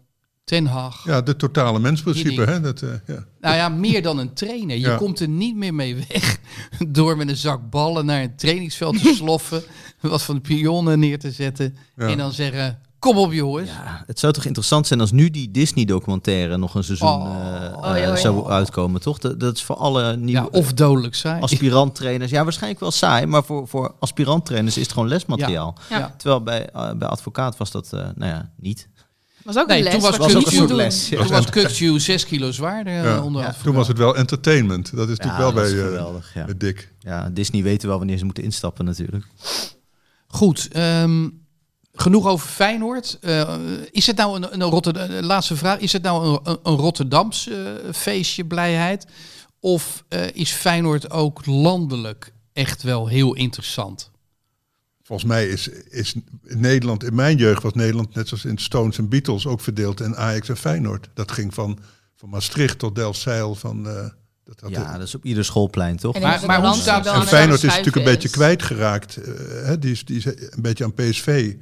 Ten Hag.
Ja, de totale mensprincipe. Hè? Dat, eh, ja.
Nou ja, meer dan een trainer. Je
Ja.
komt er niet meer mee weg door met een zak ballen naar een trainingsveld te sloffen, wat van de pionnen neer te zetten
Ja.
en dan zeggen: Kom op, jongens.
Ja, het zou toch interessant zijn als nu die Disney-documentaire nog een seizoen
Oh.
eh,
Oh, ja,
zou uitkomen, toch? Dat, dat is voor alle nieuwe
Ja, of dodelijk saai.
aspirant-trainers. Ja, waarschijnlijk wel saai, maar voor, voor aspirant-trainers is het gewoon lesmateriaal.
Ja.
Ja.
Terwijl bij, eh, bij advocaat was dat, eh, nou ja, niet.
Was ook
Nee,
een les.
toen was was
je
ook
niet
een
moet
soort
doen.
les.
Toen was Kukju 6 kilo zwaarder eh,
Ja.
onder.
Toen was het wel entertainment. Dat is natuurlijk wel
dat
bij eh,
geweldig, ja.
bij Dick.
Ja, Disney weten wel wanneer ze moeten instappen natuurlijk.
Goed, ehm, genoeg over Feyenoord. Eh, is het nou een, een Rotterdam, laatste vraag, is het nou een, een, een Rotterdams eh, feestje, blijheid? Of eh, is Feyenoord ook landelijk echt wel heel interessant?
Volgens mij is, is Nederland, in mijn jeugd was Nederland net zoals in Stones en Beatles ook verdeeld in Ajax en Feyenoord. Dat ging van, van Maastricht tot Delfzijl. Van, eh, dat had
Ja, dat is op ieder schoolplein, toch?
En
Maar- maar hoe staat-
wel
en
En Feyenoord is natuurlijk een beetje kwijtgeraakt. eh, hè, die, is, die is een beetje aan PSV.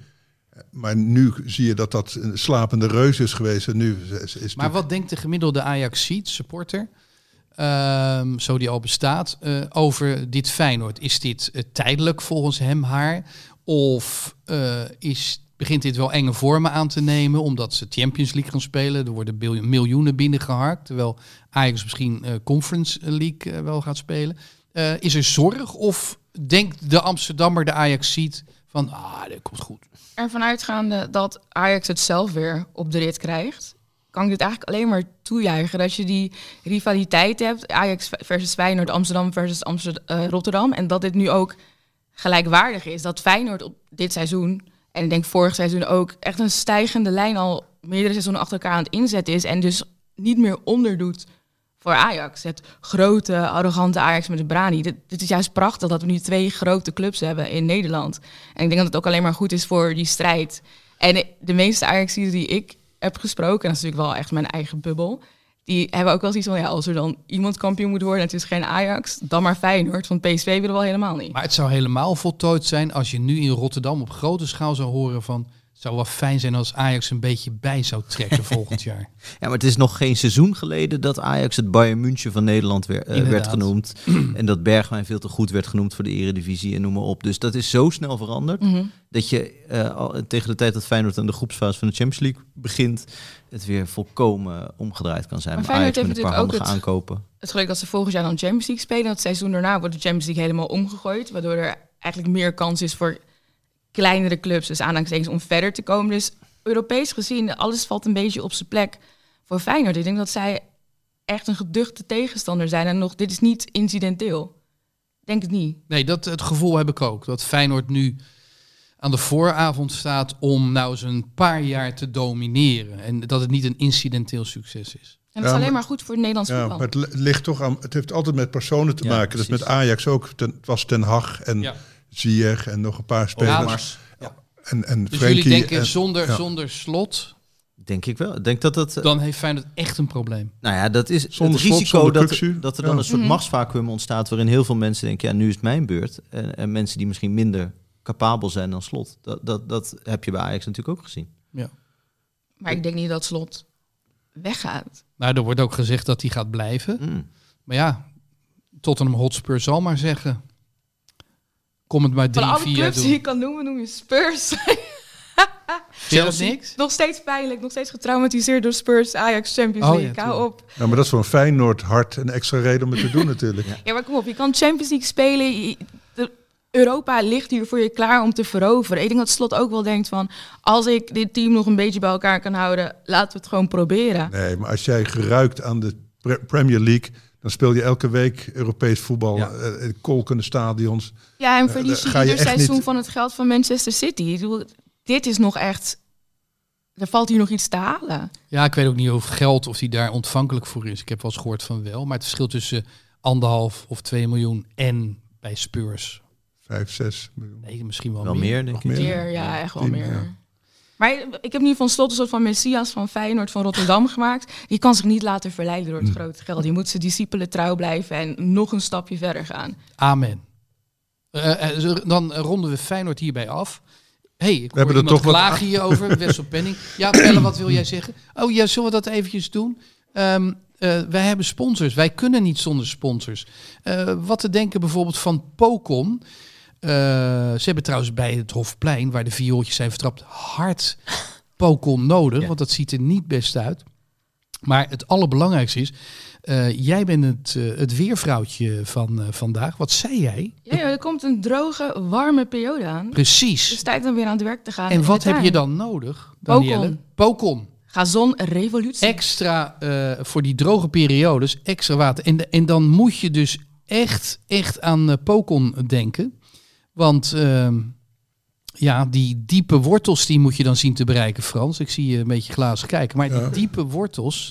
Maar nu zie je dat dat een slapende reus is geweest. En nu is, is
Maar
natuurlijk-
wat denkt de gemiddelde Ajax-seat supporter? Ehm, zo die al bestaat, eh, over dit Feyenoord. Is dit eh, tijdelijk volgens hem haar? Of eh, is, begint dit wel enge vormen aan te nemen omdat ze Champions League gaan spelen? Er worden miljoenen binnengeharkt, terwijl Ajax misschien Conference League wel gaat spelen. Is er zorg of denkt de Amsterdammer, de Ajax ziet van, ah, dit komt goed.
ervan uitgaande dat Ajax het zelf weer op de rit krijgt, kan ik dit eigenlijk alleen maar toejuichen. Dat je die rivaliteit hebt, Ajax versus Feyenoord, Amsterdam versus Amsterdam, eh, Rotterdam. En dat dit nu ook gelijkwaardig is. Dat Feyenoord op dit seizoen, en ik denk vorig seizoen ook, echt een stijgende lijn al meerdere seizoenen achter elkaar aan het inzetten is. En dus niet meer onderdoet voor Ajax. Het grote, arrogante Ajax met de Brani. Dit, is juist prachtig dat we nu twee grote clubs hebben in Nederland. En ik denk dat het ook alleen maar goed is voor die strijd. En de meeste Ajaxiden die ik heb gesproken, en dat is natuurlijk wel echt mijn eigen bubbel, die hebben ook wel zoiets van, ja, als er dan iemand kampioen moet worden, en het is geen Ajax, dan maar Feyenoord, want PSV willen we helemaal niet.
Maar het zou helemaal voltooid zijn als je nu in Rotterdam op grote schaal zou horen van... Het zou wel fijn zijn als Ajax een beetje bij zou trekken volgend jaar.
Ja, maar het is nog geen seizoen geleden dat Ajax het Bayern München van Nederland weer, eh, werd genoemd. en dat Bergwijn veel te goed werd genoemd voor de eredivisie en noem maar op. Dus dat is zo snel veranderd
Mhm.
dat je eh, al, tegen de tijd dat Feyenoord aan de groepsfase van de Champions League begint, het weer volkomen omgedraaid kan zijn.
Maar
Maar
Feyenoord
Ajax met een
heeft
paar
ook het-
aankopen.
Het geluk dat ze volgend jaar dan Champions League spelen. En het seizoen daarna wordt de Champions League helemaal omgegooid. Waardoor er eigenlijk meer kans is voor kleinere clubs, dus aanhalingstekens, om verder te komen. Dus Europees gezien, alles valt een beetje op zijn plek voor Feyenoord. Ik denk dat zij echt een geduchte tegenstander zijn. En nog, dit is niet incidenteel. Denk het niet.
Nee, dat, het gevoel heb ik ook. Dat Feyenoord nu aan de vooravond staat om nou eens een paar jaar te domineren. En dat het niet een incidenteel succes is.
En dat
Ja,
is alleen
maar-
maar goed voor het Nederlands
Ja,
voetbal.
maar het li- ligt toch aan. Het heeft altijd met personen te
Ja,
maken. Dat is met
precies.
Ajax ook. Ten, het was Ten Hag en
Ja.
Ziyech en nog een paar spelers.
Overmars.
en, en
Dus jullie denken
en-
zonder,
ja.
zonder slot,
Denk ik wel. Ik denk dat dat... eh,
dan heeft Feyenoord echt een probleem.
Nou ja, dat is
Zonder
het
slot,
risico dat, dat er
Ja.
dan een soort
Mhm.
machtsvacuum ontstaat waarin heel veel mensen denken, ja, nu is het mijn beurt. En, en mensen die misschien minder capabel zijn dan slot. Dat, dat, dat heb je bij Ajax natuurlijk ook gezien.
Maar ik denk niet dat Slot weggaat.
Nou, er wordt ook gezegd dat hij gaat blijven.
Mm.
Maar ja, Tottenham Hotspur zal maar zeggen. Kom het maar
Van
drie,
alle
vier
clubs die
doen.
je kan noemen, noem je Spurs.
Niks?
nog steeds pijnlijk, nog steeds getraumatiseerd door Spurs, Ajax, Champions
Oh,
League.
ja,
Hou
tuurlijk.
op.
Ja, maar dat is voor een Feyenoord hart een extra reden om het te doen natuurlijk.
Ja, maar kom op, je kan Champions League spelen. je- de- Europa ligt hier voor je klaar om te veroveren. Ik denk dat Slot ook wel denkt van... als ik dit team nog een beetje bij elkaar kan houden... laten we het gewoon proberen.
Nee, maar als jij geruikt aan de Pre- Premier League, dan speel je elke week Europees voetbal,
Ja.
in kolkende stadions.
Ja, en
Eh,
verlies je ieder seizoen
niet-
van het geld van Manchester City. Ik bedoel, dit is nog echt... Er valt hier nog iets te halen.
Ja, ik weet ook niet of geld of die daar ontvankelijk voor is. Ik heb wel eens gehoord van wel. Maar het verschil tussen anderhalf of 2 miljoen en bij Spurs.
Vijf, zes miljoen.
Nee, misschien wel,
Wel
meer.
meer, denk ik.
Meer?
Ja, echt wel meer.
ja.
Maar ik heb nu van Slot een soort van Messias van Feyenoord van Rotterdam gemaakt. Die kan zich niet laten verleiden door het grote geld. Die moet zijn discipelen trouw blijven en nog een stapje verder gaan.
Amen. Eh, eh, dan ronden we Feyenoord hierbij af. hey, ik hoor
hebben er toch wat-
klagen hierover. Wessel Penning. Ja, Pelle, wat wil jij zeggen? Oh ja, zullen we dat eventjes doen? Ehm, eh, wij hebben sponsors. Wij kunnen niet zonder sponsors. Eh, wat te denken bijvoorbeeld van Pocon. Eh, ze hebben trouwens bij het Hofplein, waar de viooltjes zijn vertrapt, hard Pocon nodig.
Ja.
Want dat ziet er niet best uit. Maar het allerbelangrijkste is, eh, jij bent het, eh, het weervrouwtje van eh, vandaag. Wat zei jij?
Ja, ja, er komt een droge, warme periode aan. Het
Precies.
is tijd om weer aan het werk te gaan.
En wat heb je dan nodig, Danielle?
Pocon. Gazon revolutie.
Extra eh, voor die droge periodes, extra water. En, de- en dan moet je dus echt, echt aan Pocon denken. Want ehm, ja, die diepe wortels die moet je dan zien te bereiken, Frans. Ik zie je een beetje glazig kijken. Maar
Ja.
die diepe wortels,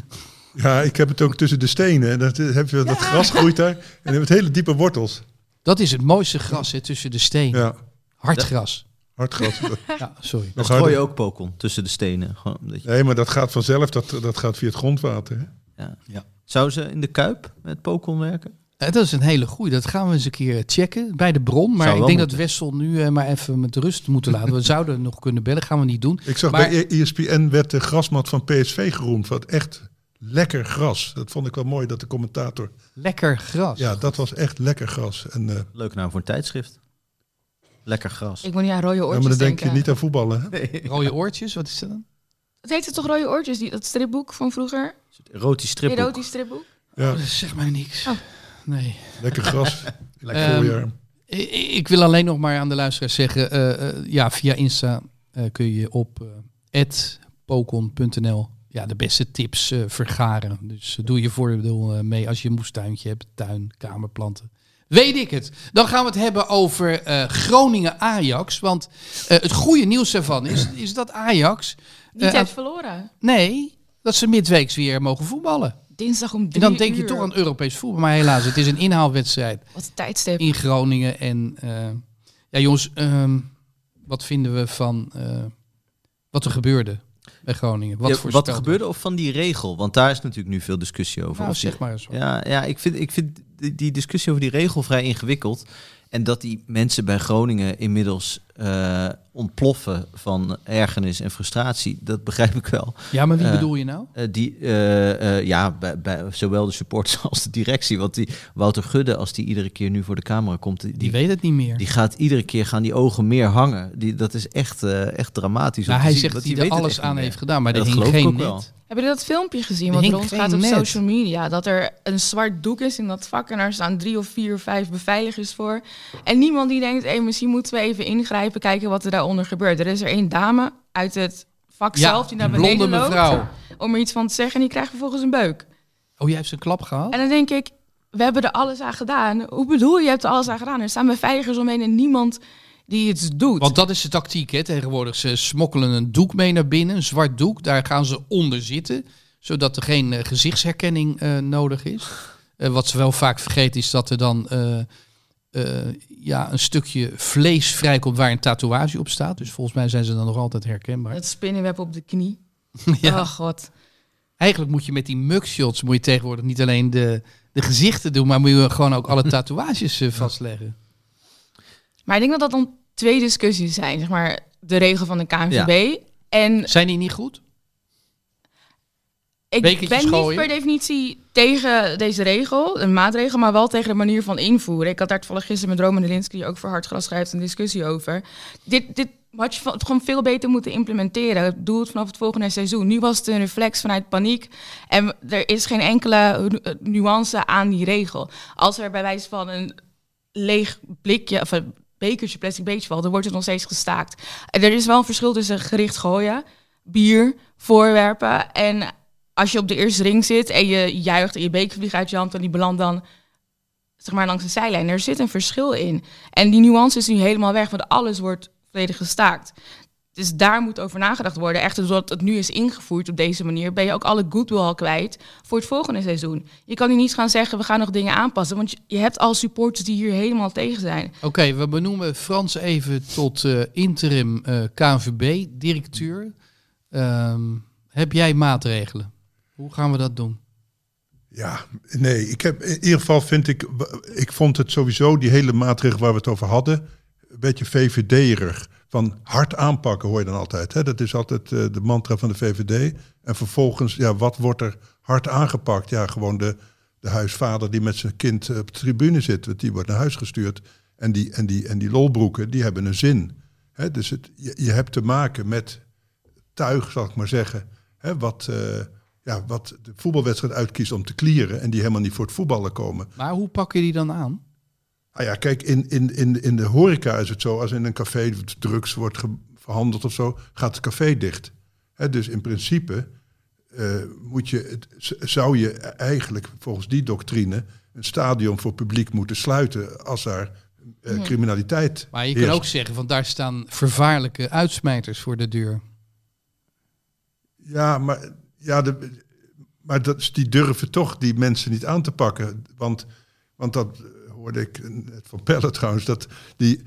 Ja, ik heb het ook tussen de stenen. En Dat, heb je, dat gras groeit daar. En je hebt hele diepe wortels.
dat is het mooiste gras hè, tussen de stenen.
Ja,
Hard gras.
hard gras.
Ja, sorry.
Strooi
harder.
je ook pokon tussen de stenen. Gewoon omdat je-
Nee, maar dat gaat vanzelf. Dat, dat gaat via het grondwater. Hè?
ja. Zou ze in de Kuip met pokon werken?
Eh, dat is een hele goeie. Dat gaan we eens een keer checken bij de bron. Maar ik denk
moeten.
dat Wessel nu eh, maar even met rust moeten laten. We zouden nog kunnen bellen, gaan we niet doen.
Ik zag
Maar-
bij E- ESPN werd de grasmat van PSV geroemd. Wat echt lekker gras. Dat vond ik wel mooi dat de commentator...
Lekker gras.
Ja, dat was echt lekker gras. En, eh,
Leuk naam voor een tijdschrift. Lekker gras.
Ik moet niet aan rode
ja,
oortjes
maar dan denk je
denken.
niet aan voetballen. Hè?
Rode oortjes, wat is dat dan?
Het heette toch rode oortjes, die, dat stripboek van vroeger?
Erotisch stripboek.
Erotisch stripboek?
Ja,
Oh, dat zegt mij niks.
Oh.
Nee.
lekker gras. Lekker voorjaar.
I- Ik wil alleen nog maar aan de luisteraars zeggen, eh, eh, ja, via Insta eh, kun je op @pokon.nl ja, de beste tips eh, vergaren. Dus doe je voordeel mee als je een moestuintje hebt, tuin, kamerplanten. Weet ik het. Dan gaan we het hebben over eh, Groningen-Ajax. Want eh, het goede nieuws daarvan is, is dat Ajax...
Niet heeft verloren.
nee, dat ze midweeks weer mogen voetballen.
Dinsdag om
En
drie
dan denk je toch aan Europees voetbal. Maar helaas, het is een inhaalwedstrijd
Wat een tijdstip.
in Groningen. En eh, ja, jongens, ehm, wat vinden we van eh, wat er gebeurde bij Groningen? Wat,
Ja,
voor
wat er gebeurde of van die regel? Want daar is natuurlijk nu veel discussie over.
Nou,
Of
zeg
die-
maar eens.
Ja, ja ik, vind, ik vind die, die discussie over die regel vrij ingewikkeld. En dat die mensen bij Groningen inmiddels eh, ontploffen van ergernis en frustratie, dat begrijp ik wel.
Ja, maar wie
Eh,
bedoel je nou?
Eh, die, ja, bij, bij zowel de supporters als de directie. Want die Wouter Gudde, als die iedere keer nu voor de camera komt, die,
weet het niet meer.
die gaat iedere keer gaan die ogen meer hangen. Die, dat is echt, echt dramatisch. om
nou,
te
hij
zien,
zegt dat
die
hij er alles aan
niet
heeft gedaan, maar
dat geloof ik
geen net.
Hebben jullie dat filmpje gezien wat rondgaat op
net.
social media? Dat er een zwart doek is in dat vak en daar staan drie of vier of vijf beveiligers voor. En niemand die denkt, hey, misschien moeten we even ingrijpen, kijken wat er daaronder gebeurt. Er is er één dame uit het vak
Ja,
zelf die naar
een
beneden loopt
mevrouw.
om er iets van te zeggen en die krijgt vervolgens een beuk.
Oh, jij heeft zijn klap gehad?
En dan denk ik, we hebben er alles aan gedaan. Hoe bedoel je, je hebt er alles aan gedaan? Er staan beveiligers omheen en niemand die iets doet.
Want dat is de tactiek hè, tegenwoordig. Ze smokkelen een doek mee naar binnen, een zwart doek. Daar gaan ze onder zitten, zodat er geen eh, gezichtsherkenning eh, nodig is. Eh, wat ze wel vaak vergeten is dat er dan ja, een stukje vlees vrijkomt waar een tatoeage op staat. Dus volgens mij zijn ze dan nog altijd herkenbaar.
Het spinnenweb op de knie.
Ja.
Oh god.
Eigenlijk moet je met die mugshots moet je tegenwoordig niet alleen de, de gezichten doen, maar moet je gewoon ook alle tatoeages vastleggen.
Maar ik denk dat dat dan twee discussies zijn. Zeg maar de regel van de KNVB. En
Zijn die niet goed?
ik ben niet per definitie tegen deze regel, een maatregel, maar wel tegen de manier van invoeren. Ik had daar toevallig gisteren met Roman Linsky ook voor Hartgras schrijft een discussie over. Dit, dit had je gewoon veel beter moeten implementeren. Doe het vanaf het volgende seizoen. Nu was het een reflex vanuit paniek. En er is geen enkele nu- nuance aan die regel. Als er bij wijze van een leeg blikje of een bekertje, plastic bekertje valt, dan wordt het nog steeds gestaakt. En er is wel een verschil tussen gericht gooien, bier, voorwerpen en als je op de eerste ring zit en je juicht en je beker vliegt uit je hand en die belandt dan zeg maar langs de zijlijn. Er zit een verschil in. En die nuance is nu helemaal weg, want alles wordt volledig gestaakt. Dus daar moet over nagedacht worden. Echt doordat het nu is ingevoerd op deze manier, ben je ook alle goodwill al kwijt voor het volgende seizoen. Je kan nu niet gaan zeggen, we gaan nog dingen aanpassen, want je- hebt al supporters die hier helemaal tegen zijn.
Oké, we benoemen Frans even tot eh, interim eh KNVB-directeur. Ehm, heb jij maatregelen? Hoe gaan we dat doen?
Ja, nee, ik heb in ieder geval vind ik, ik vond het sowieso die hele maatregel waar we het over hadden, een beetje VVD-erig. Van hard aanpakken hoor je dan altijd. Hè? Dat is altijd eh, de mantra van de VVD. En vervolgens, ja, wat wordt er hard aangepakt? Ja, gewoon de, de huisvader die met zijn kind op de tribune zit, die wordt naar huis gestuurd. En die, en die, en die lolbroeken, die hebben een zin. Hè? Dus het, je, hebt te maken met tuig, zal ik maar zeggen. Hè? Wat, eh, ja, wat de voetbalwedstrijd uitkiest om te clearen en die helemaal niet voor het voetballen komen.
Maar hoe pak je die dan aan?
Ah ja, kijk, in, in, in, in de horeca is het zo, als in een café drugs wordt verhandeld of zo, gaat het café dicht. Hè, dus in principe eh, moet je, het, zou je eigenlijk volgens die doctrine een stadion voor publiek moeten sluiten als daar eh, criminaliteit
Maar je kan ook zeggen, van daar staan vervaarlijke uitsmijters voor de deur.
Ja, maar, ja, de, maar dat, is- die durven toch die mensen niet aan te pakken. Want, want dat hoorde ik net van Pelle trouwens, dat die,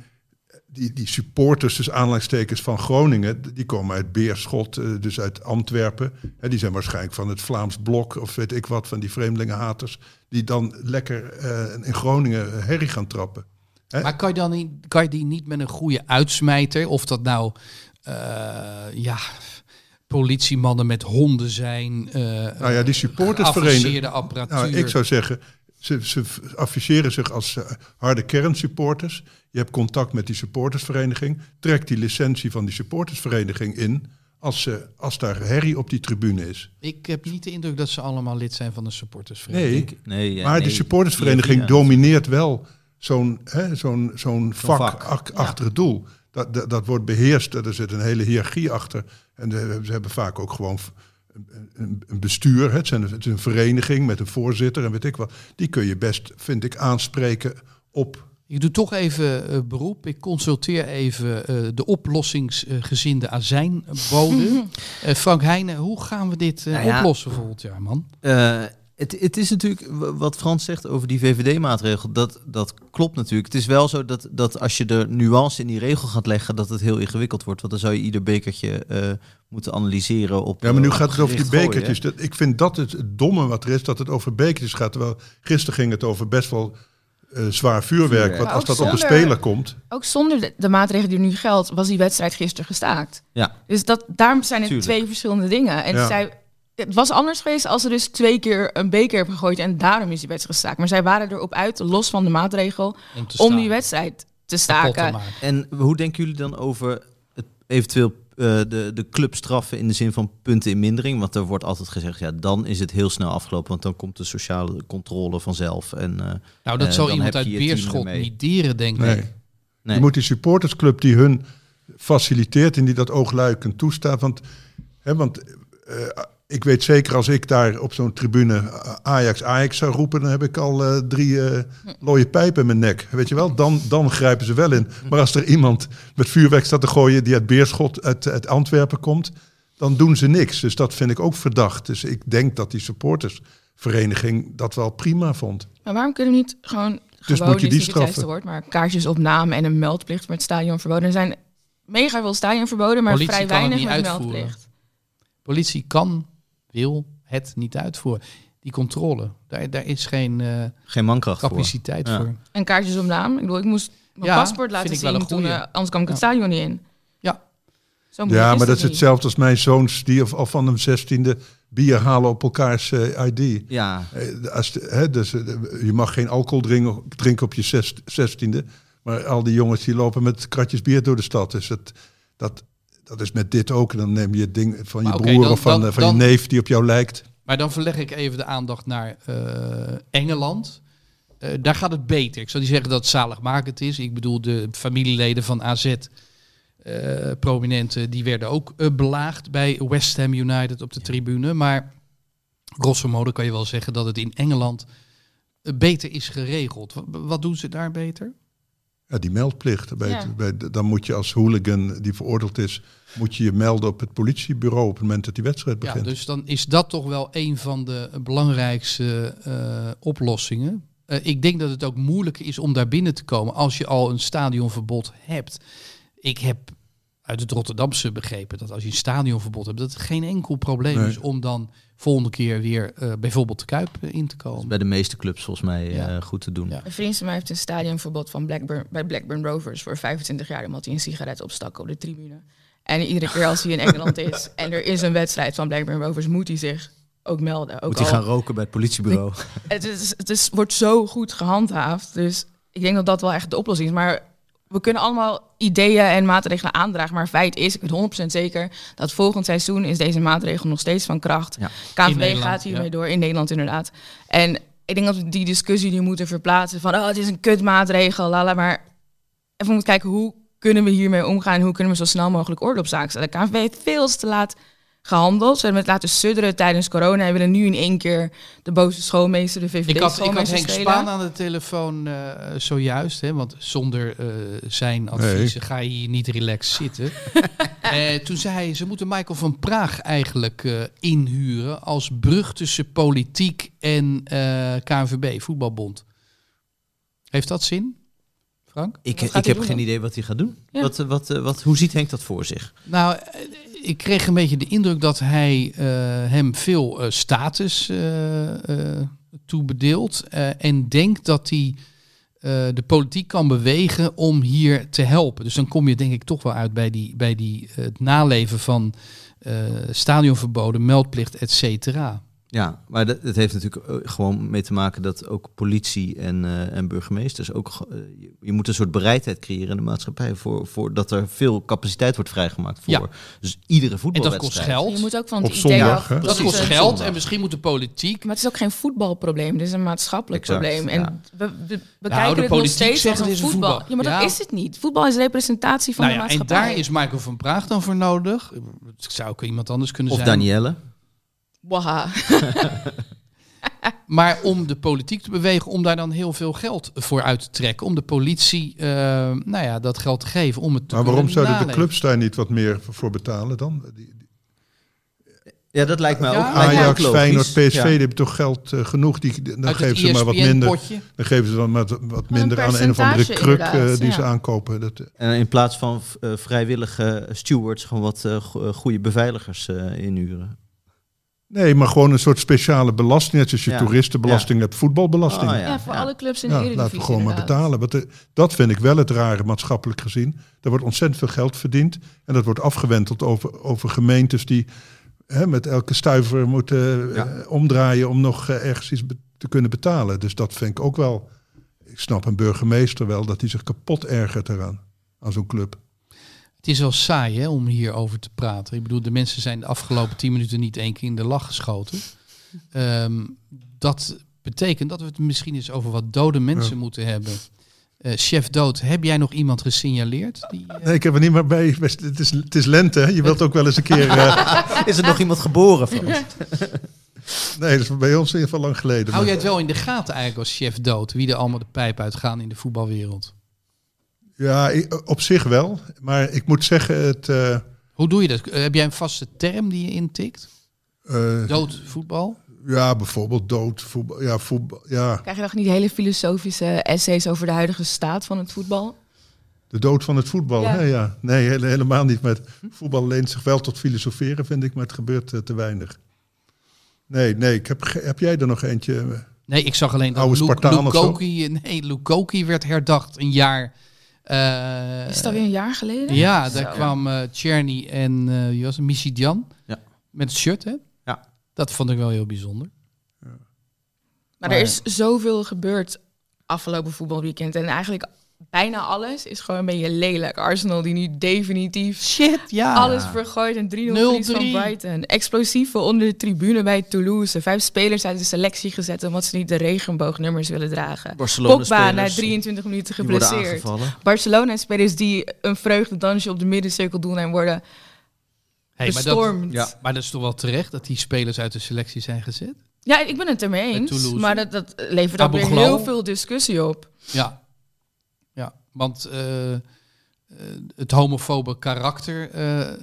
die, die supporters, dus aanleidingstekens van Groningen, die komen uit Beerschot, eh, dus uit Antwerpen. Hè, die zijn waarschijnlijk van het Vlaams Blok of weet ik wat, van die vreemdelingenhaters, die dan lekker eh, in Groningen herrie gaan trappen. Hè?
Maar kan je, dan niet, kan je die niet met een goede uitsmijter, of dat nou, eh, ja, politiemannen met honden zijn. eh
Nou ja, die supportersvereniging-
apparatuur.
Nou, ik zou zeggen, ze, ze afficheren zich als eh, harde kernsupporters. Je hebt contact met die supportersvereniging. Trek die licentie van die supportersvereniging in als, ze, als daar herrie op die tribune is.
Ik heb niet de indruk dat ze allemaal lid zijn van de supportersvereniging.
Nee,
Nee, ja,
maar
nee,
die supportersvereniging domineert wel zo'n hè, zo'n zo'n vak,
vak.
ach- achter het doel. Dat, dat, dat wordt beheerst, er zit een hele hiërarchie achter. En de- ze hebben vaak ook gewoon een, bestuur. hè. Het, zijn, het is een vereniging met een voorzitter en weet ik wat. Die kun je best, vind ik, aanspreken op...
Ik doe toch even eh, beroep. Ik consulteer even eh, de oplossingsgezinde azijnbode. Eh, Frank Heijnen, hoe gaan we dit eh,
Nou ja.
oplossen volgend jaar, man?
Het, het is natuurlijk, wat Frans zegt over die VVD-maatregel, dat, dat klopt natuurlijk. Het is wel zo dat, dat als je de nuance in die regel gaat leggen, dat het heel ingewikkeld wordt. Want dan zou je ieder bekertje eh, moeten analyseren op
Ja, maar nu
eh,
gaat het over die
gooien,
bekertjes. Dat, ik vind dat het, het domme wat er is, dat het over bekertjes gaat. Terwijl gisteren ging het over best wel eh, zwaar vuurwerk.
Vuurwerk.
Want als dat op een
zonder-
speler komt...
Ook zonder de, de maatregelen die nu geldt, was die wedstrijd gisteren gestaakt.
Ja.
Dus dat, daarom zijn het
Tuurlijk.
twee verschillende dingen. En
Ja.
zij, het was anders geweest als ze dus twee keer een beker hebben gegooid en daarom is die wedstrijd gestaakt. Maar zij waren erop uit, los van de maatregel,
Om, te
om
staan,
die wedstrijd te staken.
En hoe denken jullie dan over het eventueel eh, de, de club straffen in de zin van punten in mindering? Want er wordt altijd gezegd, ja, dan is het heel snel afgelopen, want dan komt de sociale controle vanzelf. En, eh,
Nou, dat
Eh,
zal
dan
iemand uit Beerschot niet deren, denk
Nee.
ik.
nee.
Je moet die supportersclub die hun faciliteert en die dat oogluikend toestaat. Want, hè, want eh, ik weet zeker als ik daar op zo'n tribune eh, Ajax Ajax zou roepen, dan heb ik al eh, drie eh looie pijpen in mijn nek. Weet je wel, dan, dan grijpen ze wel in. Maar als er iemand met vuurwerk staat te gooien die uit Beerschot, uit, uit Antwerpen komt, dan doen ze niks. Dus dat vind ik ook verdacht. Dus ik denk dat die supportersvereniging dat wel prima vond.
Maar waarom kunnen we niet gewoon
Dus
gewoon
moet je die straffen?
woord, maar kaartjes op naam en een meldplicht met stadion verboden. Er zijn mega veel stadion verboden, maar
Politie
vrij
kan het
weinig
niet
met
uitvoeren.
meldplicht.
Politie kan, wil het niet uitvoeren. Die controle, daar, daar is geen eh,
Geen mankracht voor.
capaciteit
Ja.
voor.
En kaartjes op naam. Ik bedoel, ik moest mijn
Ja,
paspoort laten zien
een
toen, eh, anders kwam ik het stadion niet in.
Ja.
Zo
Ja, maar dat is
niet.
hetzelfde als mijn zoons die al van hun zestiende bier halen op elkaars eh, ID.
Ja,
Als hè, dus, je mag geen alcohol drinken, drinken op je zes- zestiende. Maar al die jongens die lopen met kratjes bier door de stad. Dus dat, dat, dat is met dit ook. En dan neem je het ding van je
Maar
broer
dan-
of van,
dan-
van
dan-
je neef die op jou lijkt.
Maar dan verleg ik even de aandacht naar eh, Engeland. Eh, daar gaat het beter. Ik zou niet zeggen dat het zaligmakend is. Ik bedoel, de familieleden van AZ, eh, prominenten, die werden ook belaagd bij West Ham United op de tribune. Maar grosso modo kan je wel zeggen dat het in Engeland beter is geregeld. Wat, wat doen ze daar beter?
Ja, die meldplicht. Bij
Ja.
het- bij, de- dan moet je als hooligan die veroordeeld is, moet je je melden op het politiebureau op het moment dat die wedstrijd
Ja,
begint.
dus dan is dat toch wel een van de belangrijkste eh, oplossingen. Eh, ik denk dat het ook moeilijker is om daar binnen te komen als je al een stadionverbod hebt. Ik heb uit het Rotterdamse begrepen dat als je een stadionverbod hebt, dat het geen enkel probleem
Nee.
is om dan volgende keer weer eh, bijvoorbeeld de Kuip in te
dat is
komen.
bij de meeste clubs volgens mij
Ja.
eh, goed te doen.
Ja.
Een vriend van mij heeft een stadionverbod van Blackburn, bij Blackburn Rovers voor 25 jaar, omdat hij een sigaret opstak op de tribune. En iedere keer als hij in Engeland is en er is een wedstrijd van Blackburn Rovers, moet hij zich ook melden. Ook
Moet hij
al-
gaan roken bij het politiebureau?
het, is, het is, wordt zo goed gehandhaafd. Dus ik denk dat dat wel echt de oplossing is. Maar we kunnen allemaal ideeën en maatregelen aandragen. Maar feit is, ik ben 100% zeker, dat volgend seizoen is deze maatregel nog steeds van kracht.
Ja.
KNVB gaat hiermee
ja.
door, in Nederland inderdaad. En ik denk dat we die discussie nu moeten verplaatsen van, oh, het is een kutmaatregel, lala. Maar even moeten kijken, hoe kunnen we hiermee omgaan? Hoe kunnen we zo snel mogelijk orde op zaken stellen? De KNVB heeft veel te laat gehandeld. Ze hebben het laten sudderen tijdens corona. En willen nu in één keer de boze schoolmeester, de VVD
Ik had, ik had Henk. Spaan aan de telefoon eh, zojuist, hè, want zonder eh, zijn adviezen ga je hier niet relaxed zitten. Eh, toen zei hij, ze moeten Michael van Praag eigenlijk eh, inhuren als brug tussen politiek en eh, KNVB, voetbalbond. Heeft dat zin, Frank?
Ik, ik heb
doen
geen
dan?
idee wat hij gaat doen.
Ja.
Wat, eh, wat, wat, hoe ziet Henk dat voor zich?
Nou, eh, ik kreeg een beetje de indruk dat hij eh, hem veel status eh, toebedeelt. en denkt dat hij de politiek kan bewegen om hier te helpen. Dus dan kom je denk ik toch wel uit bij, die, bij die, het naleven van stadionverboden, meldplicht, et cetera.
Ja, maar dat, het heeft natuurlijk eh, gewoon mee te maken dat ook politie en, eh, en burgemeesters ook. eh, je, je moet een soort bereidheid creëren in de maatschappij voor, voor dat er veel capaciteit wordt vrijgemaakt voor.
Ja.
Dus iedere
En dat
voetbalwedstrijd.
kost geld.
Je moet ook van
Op
het idee
zondag?
Dat
het
kost geld
zondag.
en misschien moet de politiek...
Maar het is ook geen voetbalprobleem, het is een maatschappelijk
Exact,
probleem. En
ja.
we, we,
Nou, de
het nog
politiek
steeds
zegt
als
het
een voetbal.
voetbal.
Ja, maar dat is het niet. Voetbal is representatie van
Nou
de
ja, en
maatschappij.
daar is Michael van Praag dan voor nodig. Het zou ook iemand anders kunnen
Of
zijn.
Danielle.
Waha.
Maar om de politiek te bewegen, om daar dan heel veel geld voor uit te trekken. Om de politie eh, nou ja, dat geld te geven. Om het te
Maar waarom zouden de clubs daar niet wat meer voor betalen dan?
Ja, dat lijkt mij
Ja.
ook.
Ajax,
logisch.
Feyenoord, PSV,
Ja.
die hebben toch geld eh, genoeg. Die, dan
Uit
geven
E
ze maar wat minder.
ESPN-potje.
Dan geven ze dan wat, wat minder aan een of andere kruk eh, die
ja.
ze aankopen. Dat,
En in plaats van eh, vrijwillige stewards gewoon wat go- goede beveiligers eh, inhuren.
Nee, maar gewoon een soort speciale belasting. Net zoals je
Ja.
toeristenbelasting hebt, voetbalbelasting.
Oh,
Ja, voor
ja.
alle clubs in de
Ja,
Eredivisie
laten we gewoon maar betalen. Want eh, dat vind ik wel het rare maatschappelijk gezien. Er wordt ontzettend veel geld verdiend. En dat wordt afgewenteld over, over gemeentes die hè, met elke stuiver moeten eh, omdraaien om nog eh, ergens iets te kunnen betalen. Dus dat vind ik ook wel. Ik snap een burgemeester wel dat hij zich kapot ergert eraan. Aan zo'n club.
Het is wel saai hè, om hierover te praten. Ik bedoel, de mensen zijn de afgelopen tien minuten niet één keer in de lach geschoten. Ehm, dat betekent dat we het misschien eens over wat dode mensen
Ja.
moeten hebben. Eh, chef Dood, heb jij nog iemand gesignaleerd? Die, eh,
Nee, ik heb er niet meer bij. Het is, het is lente. Hè? Je wilt ook wel eens een keer. eh,
Is er nog iemand geboren?
Nee, dat is bij ons in ieder geval lang geleden.
Hou
Maar-
jij het wel in de gaten eigenlijk als chef Dood? Wie er allemaal de pijp uitgaan in de voetbalwereld?
Ja, op zich wel. Maar ik moet zeggen, het. eh,
Hoe doe je dat? Eh, Heb jij een vaste term die je intikt?
eh,
Dood voetbal?
Ja, bijvoorbeeld dood, voetbal. Ja, voetbal. Ja,
Krijg je nog niet hele filosofische essays over de huidige staat van het voetbal?
de dood van het voetbal.
Ja.
Ja, ja. Nee, hele- helemaal niet. Met voetbal leent zich wel tot filosoferen, vind ik, maar het gebeurt te weinig. Nee, nee. Ik heb, heb jij er nog eentje?
Nee, ik zag alleen dat? Lukoki, nee, Lukoki werd herdacht een jaar. Eh,
Is dat weer een jaar geleden?
Ja, daar
Zo.
kwam eh Czerny en eh wie was het? Michidian.
Ja.
Met het shirt, hè?
Ja.
Dat vond ik wel heel bijzonder.
Maar er is zoveel gebeurd afgelopen voetbalweekend. En eigenlijk bijna alles is gewoon een beetje lelijk. Arsenal die nu definitief
Shit, ja.
alles vergooit. En 3-0 verlies van
0-3.
Brighton. Explosieven onder de tribune bij Toulouse. Vijf spelers uit de selectie gezet omdat ze niet de regenboognummers willen dragen.
Barcelona
Pogba na
spelers
23 minuten geblesseerd. Barcelona-spelers die een vreugdedansje op de middencirkel doen en worden
Hey, maar, dat,
ja.
maar dat is toch wel terecht dat die spelers uit de selectie zijn gezet?
Ja, ik ben het ermee eens. Maar dat, dat levert ook weer heel veel discussie op.
Ja. Want eh, eh, het homofobe karakter eh,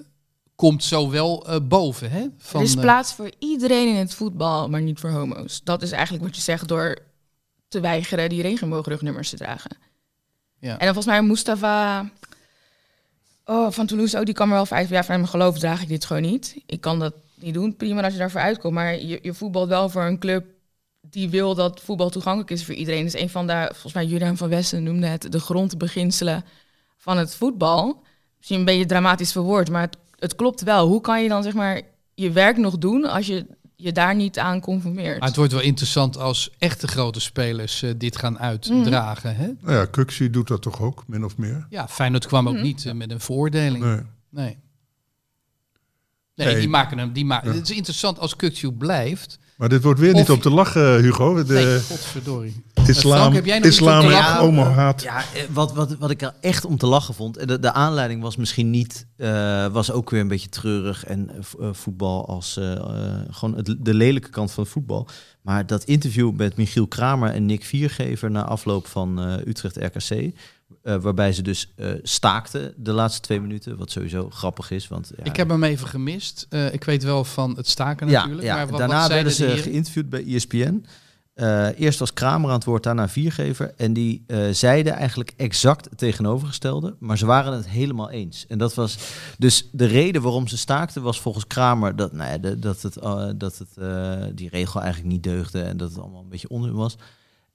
komt zo wel boven, hè? Van,
er is plaats voor iedereen in het voetbal, maar niet voor homo's. Dat is eigenlijk wat je zegt door te weigeren die regenboogrugnummers te dragen.
Ja.
En dan volgens mij Mustafa oh, van Toulouse, ook, die kan er wel vijf jaar van hem geloof draag ik dit gewoon niet. Ik kan dat niet doen, prima als je daarvoor uitkomt. Maar je, je voetbalt wel voor een club die wil dat voetbal toegankelijk is voor iedereen. Dus een van de, volgens mij Julian van Westen noemde het de grondbeginselen van het voetbal. Misschien een beetje dramatisch verwoord, maar het, het klopt wel. Hoe kan je dan zeg maar je werk nog doen als je je daar niet aan conformeert?
Maar het wordt wel interessant als echte grote spelers eh, dit gaan uitdragen, hè?
Nou ja, Kuxi doet dat toch ook, min of meer?
Ja, Feyenoord kwam ook
Mhm.
niet eh, met een veroordeling. Nee.
Nee.
Nee, die maken hem. Die ma
Ja.
Het is interessant als Kukju blijft.
Maar dit wordt weer niet op te lachen, Hugo. De
nee, godverdorie.
islam,
Frank, heb jij nog iets
islam
om te
en
lachen?
homo-haat.
Ja, eh, wat, wat, wat ik er echt om te lachen vond. en De, de aanleiding was misschien niet. eh, was ook weer een beetje treurig. En eh, vo- eh, voetbal als. eh, eh, gewoon het, de lelijke kant van het voetbal. Maar dat interview met Michiel Kramer en Nick Viergever. na afloop van eh, Utrecht RKC. Eh, waarbij ze dus eh, staakten de laatste twee minuten. Wat sowieso grappig is. Want, ja,
Ik heb hem even gemist. Eh, ik weet wel van het staken natuurlijk.
ja.
maar wat,
daarna
wat
werden ze geïnterviewd bij ESPN. Eerst was Kramer aan het woord, daarna Viergever. En die zeiden eigenlijk exact het tegenovergestelde. Maar ze waren het helemaal eens. En dat was dus de reden waarom ze staakten, was volgens Kramer dat, nou ja, dat, het, dat het, die regel eigenlijk niet deugde. En dat het allemaal een beetje onzin was.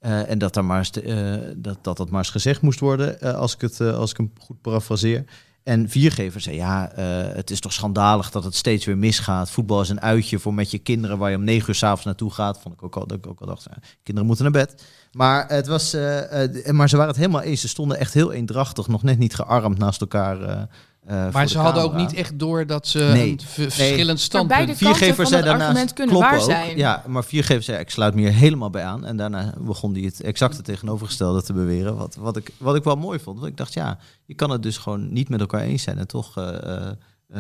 Eh, en dat, daar maar eens eh, dat, dat dat maar eens gezegd moest worden, eh, als, ik het, als ik hem goed parafraseer. En Viergever zei, ja, het is toch schandalig dat het steeds weer misgaat. Voetbal is een uitje voor met je kinderen waar je om negen uur s'avonds naartoe gaat. Vond ik ook al, dat ik ook al dacht, kinderen moeten naar bed. Maar, het was, maar ze waren het helemaal eens. Ze stonden echt heel eendrachtig, nog net niet gearmd naast elkaar. Eh,
Maar ze hadden ook niet echt door dat ze
Nee.
een v- verschillend standpunt...
beide kanten
Viergever zei
het
daarnaast
argument kunnen
kloppen
waar
ook.
zijn.
Ja, maar Viergever zei ik sluit me hier helemaal bij aan. En daarna begon hij het exacte tegenovergestelde te beweren. Wat, wat, ik, wat ik wel mooi vond. Want ik dacht, ja, je kan het dus gewoon niet met elkaar eens zijn. En toch eh, eh, eh,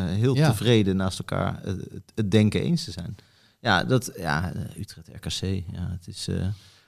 heel
Ja.
tevreden naast elkaar het, het denken eens te zijn. Ja, dat, ja Utrecht RKC. Ja, het is...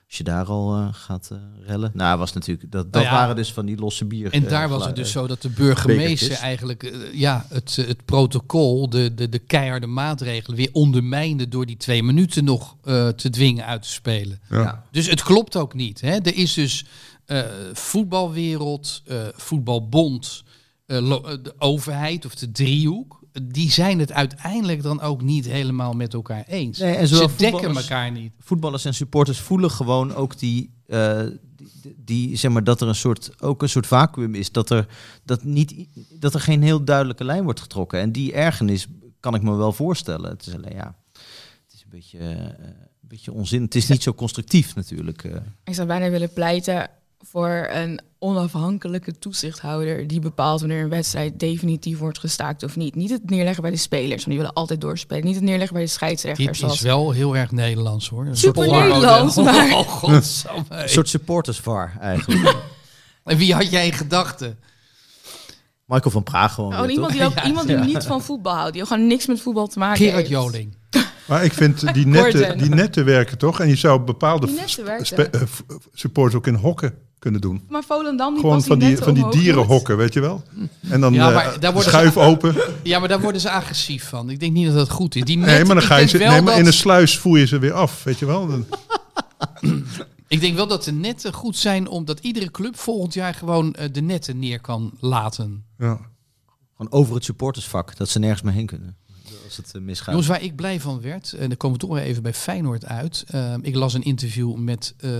als je daar al eh, gaat eh, rellen. Nou, was natuurlijk, dat, dat
Nou ja.
waren dus van die losse bier.
En
eh,
daar was het dus zo dat de burgemeester eigenlijk ja, het, het protocol, de, de, de keiharde maatregelen, weer ondermijnde door die twee minuten nog eh, te dwingen uit te spelen.
Ja.
Dus het klopt ook niet. Hè? Er is dus eh, voetbalwereld, eh, voetbalbond, de overheid of de driehoek. Die zijn het uiteindelijk dan ook niet helemaal met elkaar eens.
Nee, en
Ze dekken elkaar niet.
voetballers en supporters voelen gewoon ook die, eh, die, die, zeg maar dat er een soort ook een soort vacuüm is dat er dat niet dat er geen heel duidelijke lijn wordt getrokken en die ergernis kan ik me wel voorstellen. Het is alleen ja, het is een beetje eh, een beetje onzin. Het is niet zo constructief natuurlijk. eh.
Ik zou bijna willen pleiten voor een onafhankelijke toezichthouder die bepaalt wanneer een wedstrijd definitief wordt gestaakt of niet. Niet het neerleggen bij de spelers, want die willen altijd doorspelen. Niet het neerleggen bij de scheidsrechters.
Dit
zoals-
is wel heel erg Nederlands hoor.
Super Nederlands,
voormodel.
maar-
Oh, godsamme.
Een soort supportersvar eigenlijk.
En wie had jij in gedachten?
Michael van Praag gewoon.
Oh,
weer,
iemand die, ook,
Ja.
iemand die niet van voetbal houdt, die gewoon niks met voetbal te maken
Gerard
heeft.
Joling.
Maar ik vind die netten, die netten werken toch? En je zou bepaalde eh, supporters ook in hokken kunnen doen.
Maar Volendam die
Gewoon van die, van die dierenhokken, weet je wel? En dan
Ja,
eh,
maar daar worden
schuif
ze-
open.
Ja, maar daar worden ze agressief van. Ik denk niet dat dat goed is. Die
Nee, maar dan ga je ze,
wel
nee, maar
dat-
in een sluis voer je ze weer af, weet je wel? Dan-
Ik denk wel dat de netten goed zijn, omdat iedere club volgend jaar gewoon eh, de netten neer kan laten.
ja.
Gewoon over het supportersvak, dat ze nergens meer heen kunnen. Als het eh, misgaat.
Jongens, waar ik blij van werd, en dan komen we toch weer even bij Feyenoord uit. Ik las een interview met, eh,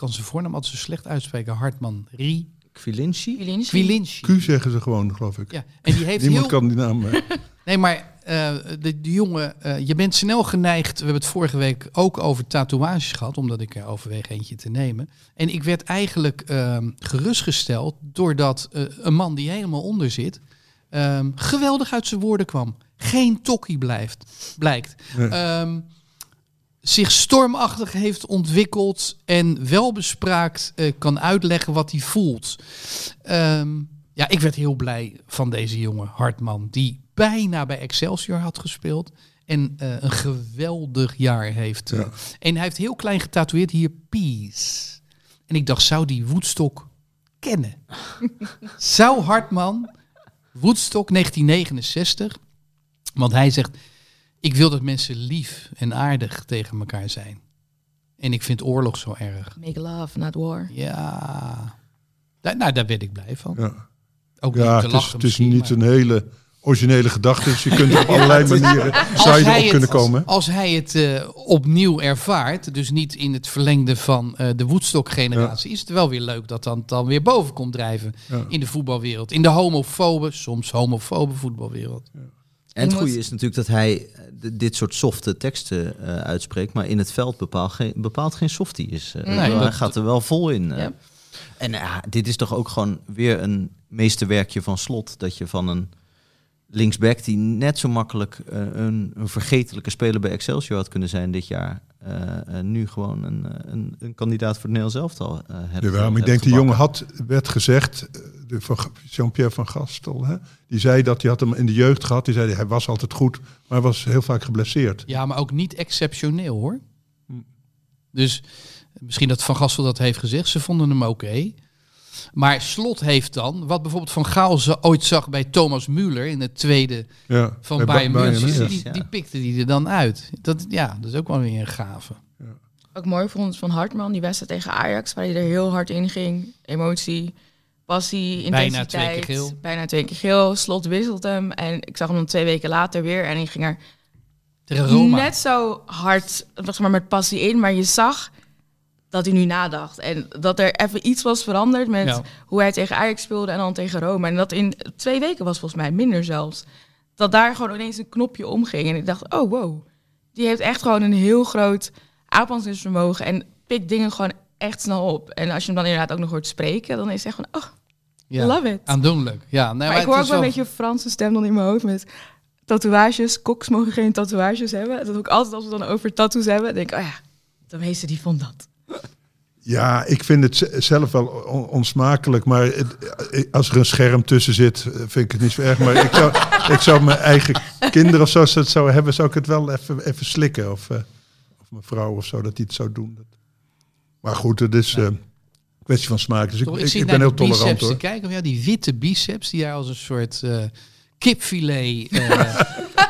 kan zijn voornaam altijd zo slecht uitspreken, Hartman Rie
Kvilinci?
Kwilinski.
Kwilinski.
Q zeggen ze gewoon, geloof ik.
Ja, en die heeft
Niemand
heel...
kan die naam... eh,
Nee, maar eh, de, de jongen, eh, je bent snel geneigd. We hebben het vorige week ook over tatoeages gehad, omdat ik er overweeg eentje te nemen. En ik werd eigenlijk ehm, gerustgesteld doordat eh, een man die helemaal onder zit, ehm, geweldig uit zijn woorden kwam. Geen tokkie blijft, blijkt.
Nee.
Ehm, zich stormachtig heeft ontwikkeld en welbespraakt eh, kan uitleggen wat hij voelt. Ehm, ja, ik werd heel blij van deze jongen, Hartman, die bijna bij Excelsior had gespeeld. En eh, een geweldig jaar heeft.
Ja.
En hij heeft heel klein getatoeëerd hier Peace. En ik dacht, zou die Woodstock kennen? zou Hartman Woodstock 1969, want hij zegt, ik wil dat mensen lief en aardig tegen elkaar zijn. En ik vind oorlog zo erg.
Make love, not war.
Ja, Daar- nou daar werd ik blij van.
ja,
Ook niet
ja
te
het is, het niet
maar-
een hele originele gedachte. Dus je kunt op allerlei manieren... zou je erop
het-
kunnen komen.
Als hij het eh, opnieuw ervaart, dus niet in het verlengde van eh, de Woodstock-generatie, is het wel weer leuk dat dan, dan weer boven komt drijven
Ja.
in de voetbalwereld. In de homofobe, soms homofobe voetbalwereld.
En het goede is natuurlijk dat hij eh, dit soort softe teksten eh, uitspreekt, maar in het veld bepaalt geen, bepaald geen softie is. Eh,
Nee,
hij
dat-
gaat er wel vol in.
Ja.
En ja, dit is toch ook gewoon weer een meesterwerkje van slot. Dat je van een linksback die net zo makkelijk een, een vergetelijke speler bij Excelsior had kunnen zijn dit jaar. Eh, eh, nu gewoon een, eh, een, een kandidaat voor het Nederlands elftal uh, hebt.
Ja, maar ik denk, die jongen had, werd gezegd, de van Ga- Jean-Pierre van Gastel, hè? die zei dat hij had hem in de jeugd gehad. Die zei, hij was altijd goed, maar hij was heel vaak geblesseerd.
Ja, maar ook niet exceptioneel hoor. Dus misschien dat Van Gastel dat heeft gezegd, ze vonden hem oké. Maar Slot heeft dan, wat bijvoorbeeld Van Gaal ze ooit zag bij Thomas Müller in het tweede
Ja,
van Bayern München, die,
ja.
die pikte die er dan uit. Dat, ja, dat is ook wel weer een gave.
Ook mooi vond van Hartman, die wedstrijd tegen Ajax, waar hij er heel hard in ging. Emotie, passie,
Bijna
intensiteit.
twee keer geel.
Bijna twee keer geel. Slot wisselt hem en ik zag hem dan twee weken later weer en hij ging er
Tegen Roma.
net zo hard, zeg maar, met passie in. Maar je zag dat hij nu nadacht. En dat er even iets was veranderd met
Ja.
hoe hij tegen Ajax speelde en dan tegen Rome. En dat in twee weken was volgens mij minder zelfs. Dat daar gewoon ineens een knopje omging. En ik dacht, oh wow, die heeft echt gewoon een heel groot aanpassingsvermogen. En pikt dingen gewoon echt snel op. En als je hem dan inderdaad ook nog hoort spreken, dan is echt van, oh,
Ja.
love it.
Aandoenlijk. Ja, nee,
maar ik hoor ook wel een beetje een Franse stem dan in mijn hoofd met tatoeages. Koks mogen geen tatoeages hebben. Dat ik altijd als we dan over tattoos hebben. Denk ik, oh ja, de meeste die vond dat.
Ja, ik vind het zelf wel on- onsmakelijk. Maar het- eh, als er een scherm tussen zit, eh, vind ik het niet zo erg. Maar ik zou, ik zou mijn eigen kinderen of zo, als ze het zouden hebben, zou ik het wel even, even slikken. Of, eh, of mijn vrouw of zo, dat die het zou doen. Maar goed, het is een kwestie van smaak. Dus ik, ik,
naar
ben heel tolerant hoor.
te kijken. Of ja, die witte biceps die daar als een soort kipfilet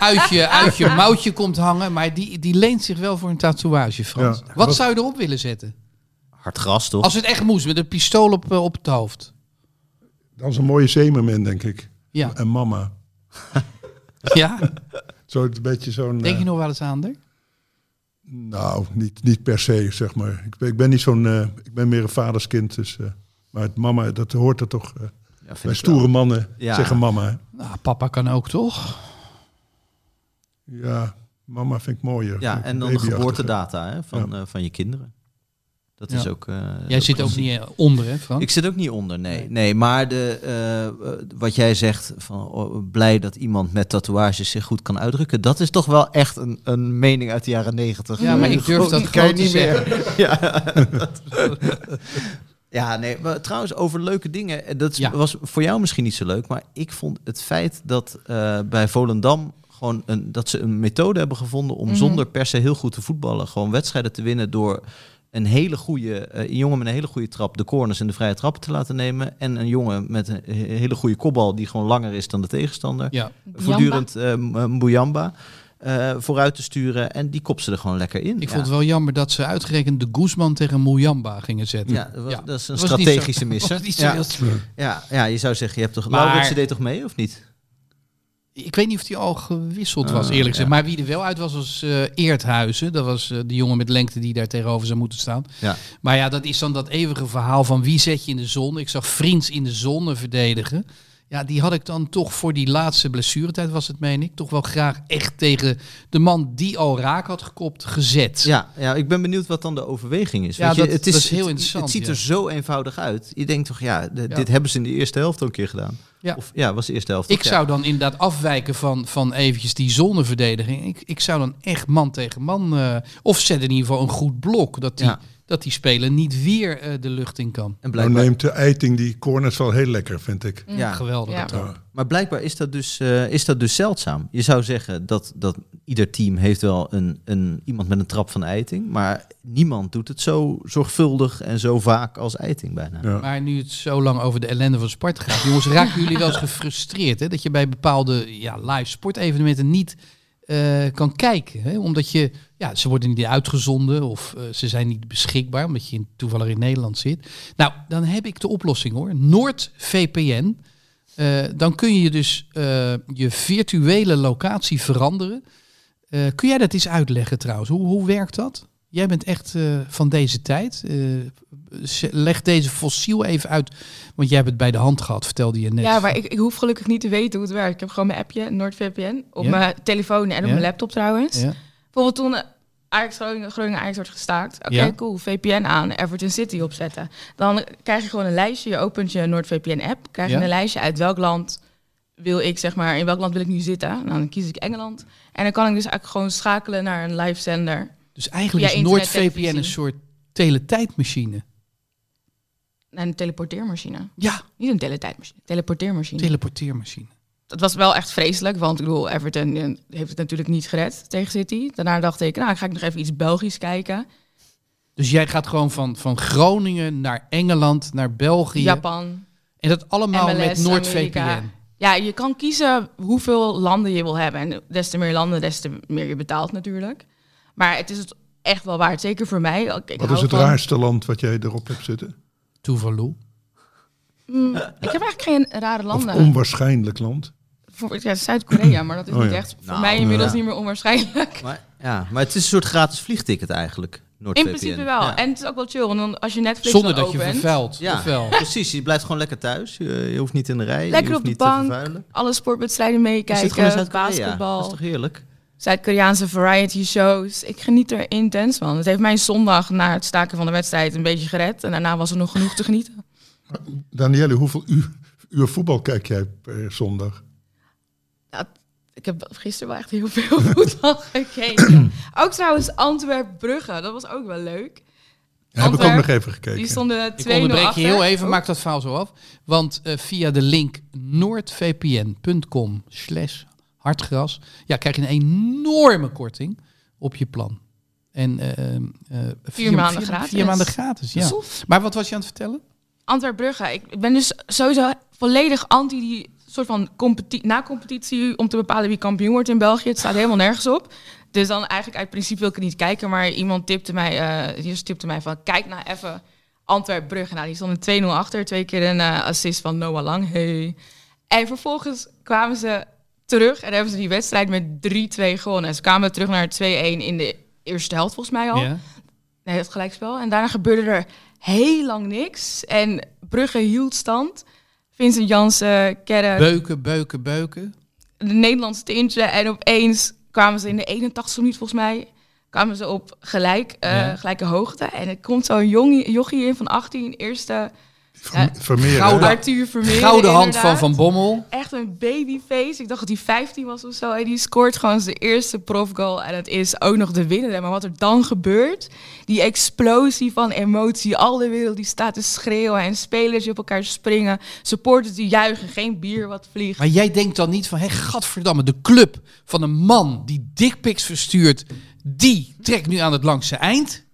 uit, je, uit je mouwtje komt hangen. Maar die, die leent zich wel voor een tatoeage, Frans.
Ja.
Wat
Wat-
zou je erop willen zetten?
Hard gras, toch?
Als het echt moest, met een pistool op, eh, op het hoofd.
Dat is een mooie zeemermin, denk ik.
Ja.
En mama.
ja?
Zo een beetje zo'n...
Denk je
eh,
nog wel eens aan haar?
Nou, niet, niet per se, zeg maar. Ik ben, ik ben niet zo'n... eh, ik ben meer een vaderskind, dus... eh, maar het mama, dat hoort er toch... eh,
Ja, vind
bij stoere
wel.
mannen
Ja.
zeggen mama.
Nou, papa kan ook, toch?
Ja, mama vind ik mooier.
Ja, en dan de geboortedata hè, van, eh, van je kinderen. Dat is ook... eh,
Jij zit ook niet eh, onder, hè, Frans?
Ik zit ook niet onder, nee. Nee, maar de, eh, wat jij zegt, van oh, blij dat iemand met tatoeages zich goed kan uitdrukken, dat is toch wel echt een, een mening uit de jaren negentig.
Ja, maar ik durf dat
kan
gewoon
niet
zeggen.
meer. Ja, ja, nee, maar trouwens over leuke dingen. Dat
Ja.
was voor jou misschien niet zo leuk, maar ik vond het feit dat bij Volendam gewoon een, dat ze een methode hebben gevonden om
Mhm.
zonder per se heel goed te voetballen, gewoon wedstrijden te winnen door een hele goede eh, een jongen met een hele goede trap de corners en de vrije trappen te laten nemen en een jongen met een he- hele goede kopbal die gewoon langer is dan de tegenstander
Ja.
voortdurend eh M- Mbuyamba eh, vooruit te sturen en die kop ze er gewoon lekker in.
Ik
ja.
vond het wel jammer dat ze uitgerekend de Guzman tegen Mujamba gingen zetten.
Ja, dat, was, dat is een
Dat
strategische misser. ja. Ja, ja, je zou zeggen, je hebt toch...
Maar-
Lauritsen deed toch mee, of niet?
Ik weet niet of hij al gewisseld
Ah,
was, eerlijk gezegd.
ja.
Maar wie er wel uit was, was eh Eerthuizen. Dat was eh, de jongen met lengte die daar tegenover zou moeten staan.
Ja.
Maar ja, dat is dan dat eeuwige verhaal van wie zet je in de zon. Ik zag Vriends in de zon verdedigen. Ja, die had ik dan toch voor die laatste blessuretijd, was het meen ik, toch wel graag echt tegen de man die al raak had gekopt, gezet.
Ja, ja, ik ben benieuwd wat dan de overweging is.
Ja,
Weet je,
dat-
het is
dat is heel
het-
interessant,
Het ziet
ja.
er zo eenvoudig uit. Je denkt toch, ja, de-
Ja.
dit hebben ze in de eerste helft al een keer gedaan.
Ja.
Of ja, was de eerste helft.
Ik zou dan inderdaad afwijken van, van eventjes die zonneverdediging. Ik, ik zou dan echt man tegen man... eh, of zet in ieder geval een goed blok. Dat die,
Ja.
Dat die speler niet weer eh, de lucht in kan.
En
Nou neemt de eiting die corners wel heel lekker, vind ik.
ja,
Geweldig.
Ja.
Maar blijkbaar is dat dus, eh, is dat dus zeldzaam. Je zou zeggen dat, dat ieder team heeft wel een, een, iemand met een trap van Eiting. Maar niemand doet het zo zorgvuldig en zo vaak als Eiting bijna.
Ja.
Maar nu het zo lang over de ellende van Sparta gaat. Jongens, raken jullie wel eens gefrustreerd? Hè? Dat je bij bepaalde ja, live sportevenementen niet eh, kan kijken. Hè? Omdat je, ja, ze worden niet uitgezonden of eh, ze zijn niet beschikbaar. Omdat je in, toevallig in Nederland zit. Nou, dan heb ik de oplossing hoor. NoordVPN. Eh, dan kun je dus je virtuele locatie veranderen. Kun jij dat eens uitleggen trouwens? Hoe, hoe werkt dat? Jij bent echt eh, van deze tijd. Eh, leg deze fossiel even uit. Want jij hebt het bij de hand gehad, vertelde je net.
Ja, maar ik, ik hoef gelukkig niet te weten hoe het werkt. Ik heb gewoon mijn appje, NordVPN, op
Ja.
mijn telefoon en op
Ja.
mijn laptop trouwens.
Ja.
Bijvoorbeeld toen eh, Ajax Groningen, Groningen Ajax wordt gestaakt. Oké, cool. VPN aan, Everton City opzetten. Dan krijg je gewoon een lijstje. Je opent je NordVPN app. Krijg je een lijstje uit welk land wil ik, zeg maar, in welk land wil ik nu zitten. Nou, dan kies ik Engeland. En dan kan ik dus eigenlijk gewoon schakelen naar een live zender.
Dus eigenlijk is NoordVPN een soort teletijdmachine.
En een teleporteermachine.
Ja,
Niet een teletijdmachine, teleporteermachine.
teleporteermachine.
dat was wel echt vreselijk, want ik bedoel, Everton eh, heeft het natuurlijk niet gered tegen City. Daarna dacht ik, nou, ga ik nog even iets Belgisch kijken.
Dus jij gaat gewoon van, van Groningen naar Engeland, naar België.
Japan,
En dat allemaal
MLS,
met NoordVPN.
Ja, je kan kiezen hoeveel landen je wil hebben. En des te meer landen, des te meer je betaalt natuurlijk. Maar het is het echt wel waard, zeker voor mij. Ik, ik
Wat is het
van-
raarste land wat jij erop hebt zitten?
Tuvalu.
Mm, ik heb eigenlijk geen rare
Of
landen.
onwaarschijnlijk land?
Voor, ja, Zuid-Korea, maar dat is
Oh
niet
ja.
echt voor
Nou,
mij inmiddels
ja.
niet meer onwaarschijnlijk.
Maar, ja, maar het is een soort gratis vliegticket eigenlijk.
In principe wel.
Ja.
En het is ook wel chill, want dan, als je Netflix
Zonder dat je vervuilt.
Ja, precies. Je blijft gewoon lekker thuis. Je, je hoeft niet in de rij.
Lekker
je
op de
niet
bank, alle sportwedstrijden meekijken,
Zuid-Korea. Dat is
basketbal,
toch heerlijk?
Zuid-Koreaanse variety shows. Ik geniet er intens van. Het heeft mijn zondag na het staken van de wedstrijd een beetje gered. En daarna was er nog genoeg te genieten.
Danielle, hoeveel uur, uur voetbal kijk jij per zondag?
Ja, ik heb gisteren wel echt heel veel voetbal gekeken. ook trouwens Antwerp-Brugge, dat was ook wel leuk.
Ja, heb ik ook nog even gekeken.
Die stonden 2-0
Ik onderbreek je heel even,
Oh.
maak dat verhaal zo af. Want eh, via de link noordvpn.com slash hartgras... Ja, krijg je een enorme korting op je plan. En eh, eh, vier,
maanden
vier,
gratis.
Vier maanden gratis, ja. Maar wat was je aan het vertellen?
Antwerp-Brugge. Ik ben dus sowieso volledig anti die soort van competi na competitie om te bepalen wie kampioen wordt in België. Het staat helemaal nergens op. Dus dan eigenlijk uit principe wil ik het niet kijken. Maar iemand tipte mij, eh die tipte mij van kijk nou even Antwerp-Brugge. Nou, die stonden 2-0 achter. Twee keer een eh, assist van Noah Lang. Hey. En vervolgens kwamen ze terug en hebben ze die wedstrijd met 3-2 gewonnen. En ze kwamen terug naar 2-1 in de eerste helft volgens mij al.
Ja.
Nee, het gelijkspel. En daarna gebeurde er heel lang niks. En Brugge hield stand. Vincent Jansen, Kerk,
Beuken, beuken, beuken.
de Nederlandse tintje. En opeens kwamen ze in de 81ste minuut volgens mij... kwamen ze op gelijk, eh,
Ja.
gelijke hoogte. En er komt zo'n jochie in van 18, eerste...
Verme- Vermeer?
Gouden-
Arthur Vermeer,
Gouden hand van
inderdaad.
Van Bommel.
Echt een babyface. Ik dacht dat hij 15 was of zo. En die scoort gewoon zijn eerste profgoal. En het is ook nog de winnaar. Maar wat er dan gebeurt, die explosie van emotie. Al de wereld die staat te schreeuwen. En spelers die op elkaar springen. Supporters die juichen. Geen bier wat vliegt.
Maar jij denkt dan niet van, hé, gadverdamme, de club van een man die dickpics verstuurt, die trekt nu aan het langste eind.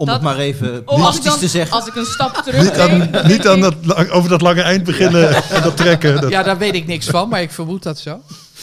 Om
Dat-
het maar even
Oh, als, ik
plastisch
dan,
te zeggen.
als ik een stap
Niet,
terug
aan, niet aan dat, over dat lange eind beginnen en dat trekken. Dat,
Ja, daar weet ik niks van, maar ik vermoed dat zo.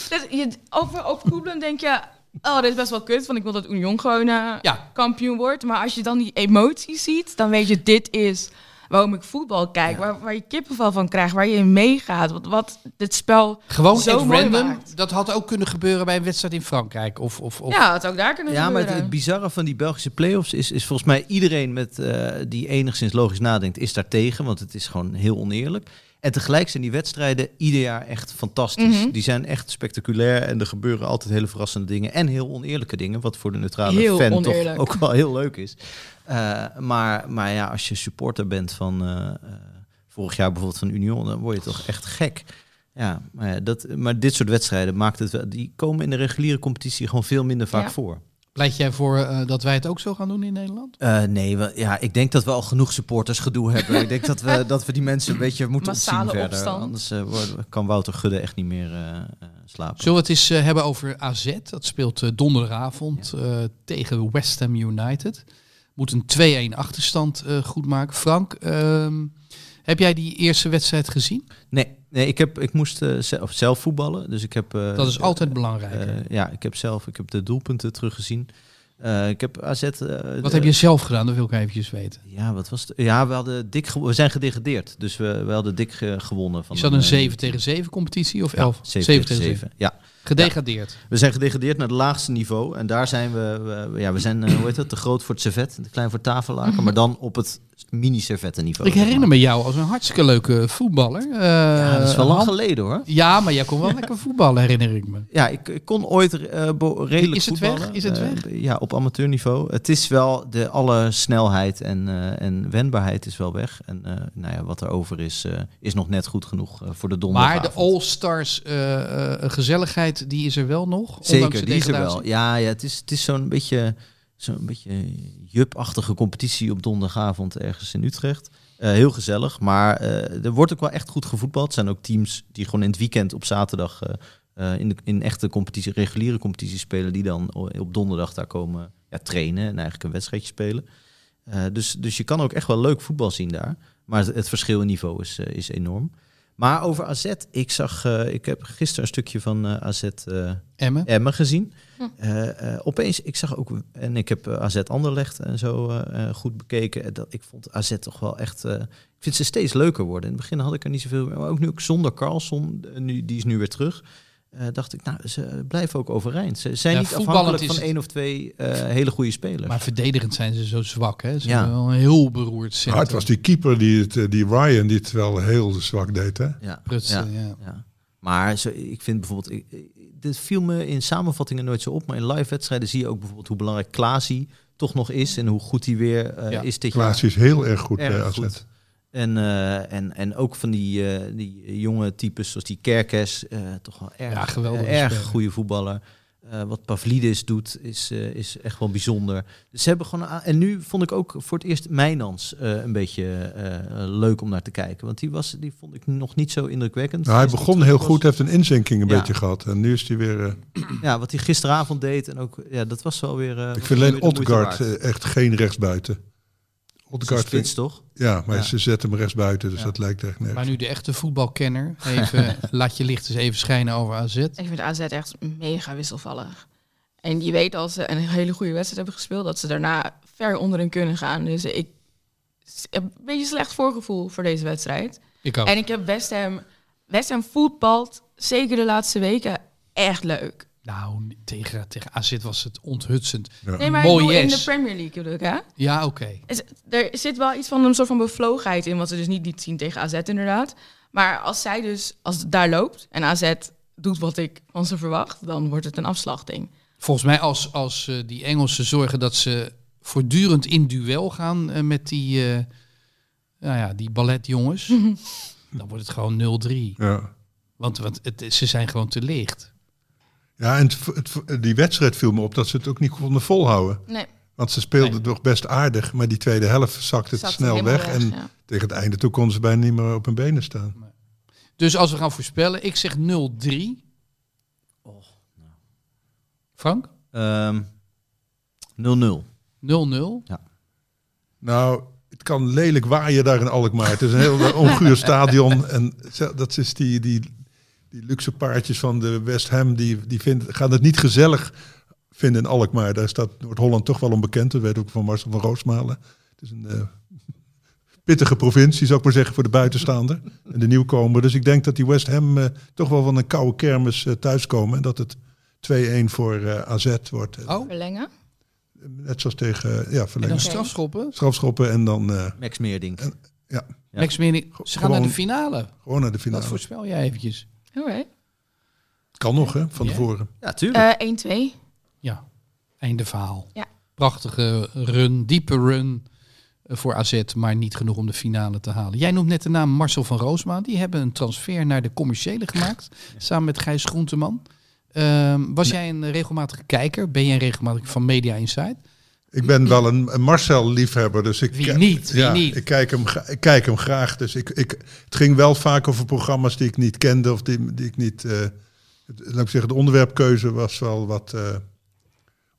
Dus je, over, over denk je... Oh, dit is best wel kut, want ik wil dat Union gewoon eh,
Ja.
kampioen wordt. Maar als je dan die emoties ziet, dan weet je, dit is waarom ik voetbal kijk. Waar, waar je kippenvel van krijgt, waar je in meegaat. Wat, wat dit spel
Gewoon
zo mooi
random.
maakt.
Dat had ook kunnen gebeuren bij een wedstrijd in Frankrijk. Of, of, of
Ja, het had ook daar kunnen
Ja, maar het,
gebeuren.
het bizarre van die Belgische play-offs is, is volgens mij iedereen met, eh, die enigszins logisch nadenkt, is daar tegen. Want het is gewoon heel oneerlijk. En tegelijk zijn die wedstrijden ieder jaar echt fantastisch.
Mhm.
Die zijn echt spectaculair en er gebeuren altijd hele verrassende dingen. En heel oneerlijke dingen, wat voor de neutrale
Heel
fan
oneerlijk.
toch ook wel heel leuk is. Eh, maar, maar ja, als je supporter bent van eh, eh, vorig jaar bijvoorbeeld van Union, dan word je toch echt gek. Ja, maar, dat, maar dit soort wedstrijden maakt het wel, die komen in de reguliere competitie gewoon veel minder vaak
Ja.
voor.
Pleit jij voor eh, dat wij het ook zo gaan doen in Nederland?
Eh, nee, we, ja, ik denk dat we al genoeg supporters gedoe hebben. ik denk dat we, dat we die mensen een beetje moeten
Massale
opzien verder.
opstand.
Anders eh, worden- kan Wouter Gudde echt niet meer eh, eh, slapen.
Zullen we het eens eh, hebben over AZ? Dat speelt eh, donderdagavond eh, tegen West Ham United. Moet een 2-1 achterstand eh, goed maken. Frank, ehm, heb jij die eerste wedstrijd gezien?
Nee, nee ik, heb, ik moest eh, zelf, zelf voetballen. Dus ik heb, eh,
Dat is altijd belangrijk.
eh, ja, ik heb zelf ik heb de doelpunten teruggezien. Ik heb AZ...
Wat
de-
heb je zelf gedaan? Dat wil ik eventjes weten.
Ja, wat was het? Ja, we, hadden dik we zijn gedegradeerd. Dus we, we hadden dik gewonnen. Van
Is dat een
eh,
7 tegen 7 competitie of
ja,
11?
7 tegen 7. Ja.
Gedegradeerd.
We zijn gedegradeerd naar het laagste niveau. En daar zijn we, we- ja, we zijn, hoe heet het, te groot voor het servet, te klein voor tafellaken, maar dan op het mini-servettenniveau.
Ik herinner me jou als een hartstikke leuke voetballer. Eh,
Ja, dat is wel lang
Han-
geleden hoor.
Ja, maar jij kon wel lekker voetballen, herinner ik me.
Ja, ik, ik kon ooit eh, bo- redelijk
Is het
voetballen.
weg? Is het
Eh,
weg?
ja, op amateurniveau. Het is wel, de alle snelheid en, eh, en wendbaarheid is wel weg. En eh, nou ja, wat er over is, eh, is nog net goed genoeg eh, voor de
Maar
donderdagavond.
de All-Stars eh, eh, gezelligheid, die is er wel nog.
Zeker, die is er wel. Ja, ja het is, het is zo'n beetje, zo'n beetje jup-achtige competitie op donderdagavond ergens in Utrecht. Eh, heel gezellig, maar eh, er wordt ook wel echt goed gevoetbald. Er zijn ook teams die gewoon in het weekend op zaterdag eh, in, de, in echte competitie, reguliere competitie spelen, die dan op donderdag daar komen ja, trainen en eigenlijk een wedstrijdje spelen. Dus, dus je kan ook echt wel leuk voetbal zien daar. Maar het, het verschil in niveau is, is enorm. Maar over AZ, ik zag, eh, ik heb gisteren een stukje van eh, AZ eh,
Emmen.
Emmen gezien. Eh, eh, opeens, ik zag ook, en ik heb AZ Anderlecht en zo eh, eh, goed bekeken. En Dat, ik vond AZ toch wel echt, eh, ik vind ze steeds leuker worden. In het begin had ik er niet zoveel, maar ook nu ook zonder Carlson, nu, die is nu weer terug. Eh, dacht ik, nou, ze blijven ook overeind. Ze zijn
Ja,
niet afhankelijk van één of twee eh, hele goede spelers.
Maar verdedigend zijn ze zo zwak. Hè? Ze
Ja.
hebben wel een heel beroerd
Maar
centrum.
het was die keeper, die, het, eh, die Ryan, die het wel heel zwak deed. Hè?
ja,
Prutsen,
ja,
ja.
ja. Maar zo, ik vind bijvoorbeeld, ik- dit viel me in samenvattingen nooit zo op, maar in live wedstrijden zie je ook bijvoorbeeld hoe belangrijk Klaasie toch nog is en hoe goed hij weer eh,
Ja.
is dit
Klaas
jaar.
is heel erg goed
Erg
bij AZ.
goed. En, eh, en, en ook van die, eh, die jonge types zoals die Kerkes, eh, toch wel erg,
Ja, geweldige
eh, erg goede voetballer. Eh, wat Pavlidis doet is, eh, is echt wel bijzonder. Dus ze hebben gewoon en nu vond ik ook voor het eerst Mijnans eh, een beetje eh, leuk om naar te kijken, want die was die vond ik nog niet zo indrukwekkend.
Nou, hij begon heel
was.
goed, heeft een inzinking een
Ja.
beetje gehad. En nu is hij weer... eh,
Ja, wat hij gisteravond deed en ook ja, dat was wel weer. eh,
ik vind alleen Odgaard echt geen rechtsbuiten. Odgaard
spits toch?
ja, maar
Ja.
ze zetten hem rechtsbuiten, dus
Ja.
dat lijkt echt nergens.
Maar nu de echte voetbalkenner. Even, laat je licht eens even schijnen over AZ.
Ik vind AZ echt mega wisselvallig. En je weet als ze een hele goede wedstrijd hebben gespeeld, dat ze daarna ver onderin kunnen gaan. Dus ik heb een beetje een slecht voorgevoel voor deze wedstrijd.
Ik ook.
En ik heb West Ham, West Ham voetbalt, zeker de laatste weken, echt leuk.
Nou, tegen, tegen AZ was het onthutsend.
Ja.
Nee, maar
Mooi
in de Premier League bedoel ik, hè?
Ja, oké.
Is- Er zit wel iets van een soort van bevlogenheid in, wat ze dus niet liet zien tegen AZ inderdaad. Maar als zij dus, als het daar loopt en AZ doet wat ik van ze verwacht, dan wordt het een afslachting.
Volgens mij als, als eh, die Engelsen zorgen dat ze voortdurend in duel gaan eh, met die, eh nou ja, die balletjongens, dan wordt het gewoon 0-3.
Ja.
Want, want het, ze zijn gewoon te licht.
Ja, en het, het- die wedstrijd viel me op dat ze het ook niet konden volhouden.
Nee,
Want ze speelden
Nee.
nog best aardig, maar die tweede helft zakte het
zat
snel weg. En
ja.
tegen het einde toe konden ze bijna niet meer op hun benen staan.
Dus als we gaan voorspellen, ik zeg 0-3.
Och,
Frank?
Ehm, 0-0.
0-0.
Nou, het kan lelijk waaien daar in Alkmaar. Het is een heel onguur stadion. En dat is die, die, die luxe paardjes van de West Ham, die, die vinden, gaan het niet gezellig vinden in Alkmaar. Daar staat Noord-Holland toch wel onbekend. Dat weet ook van Marcel van Roosmalen. Het is een eh, pittige provincie, zou ik maar zeggen, voor de buitenstaander en de nieuwkomer. Dus ik denk dat die West Ham eh, toch wel van een koude kermis eh, thuiskomen. En dat het 2-1 voor eh, AZ wordt.
Oh,
Verlengen?
Net zoals tegen ja,
en dan strafschoppen.
Strafschoppen en dan eh,
Max Meerdink.
ja,
Ja.
Max Meerdink, ze gaan naar de finale.
gewoon naar de finale.
Wat voorspel jij eventjes?
Kan nog, hè, van tevoren.
Ja, tuurlijk.
Eh 1-2.
Ja, einde verhaal.
Ja.
Prachtige run, diepe run eh, voor AZ, maar niet genoeg om de finale te halen. Jij noemt net de naam Marcel van Roosma. Die hebben een transfer naar de commerciële gemaakt, samen met Gijs Groenteman. Ehm, was jij een regelmatige kijker? Ben jij een regelmatig van Media Insight?
Ik ben wel een, een Marcel-liefhebber, dus ik,
Wie niet? Wie
ja,
niet?
Ik, kijk hem, ik kijk hem graag. Dus ik, ik, het ging wel vaak over programma's die ik niet kende of die, die ik niet. eh, laat ik zeggen, de onderwerpkeuze was wel wat eh,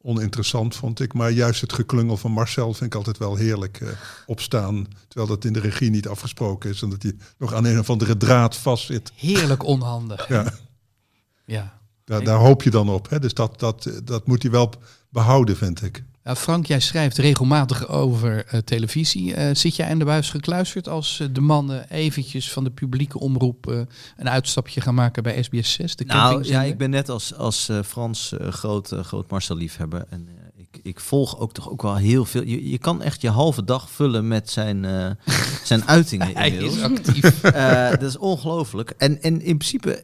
oninteressant, vond ik. Maar juist het geklungel van Marcel vind ik altijd wel heerlijk eh, opstaan. Terwijl dat in de regie niet afgesproken is, en dat hij nog aan een of andere draad vastzit.
Heerlijk onhandig.
Ja.
Ja.
Daar, daar hoop je dan op. Hè? Dus dat, dat, dat moet hij wel behouden, vind ik.
Nou, Frank, jij schrijft regelmatig over eh, televisie. Eh, zit jij in de buis gekluisterd als eh, de mannen eventjes van de publieke omroep een uitstapje gaan maken bij SBS 6? De
Nou ja, ik ben net als, als Frans groot, groot Marcel-liefhebber. En eh, ik, ik volg ook toch ook wel heel veel. Je, je kan echt je halve dag vullen met zijn, zijn uitingen
Hij is actief.
Dat is ongelooflijk. En, en in principe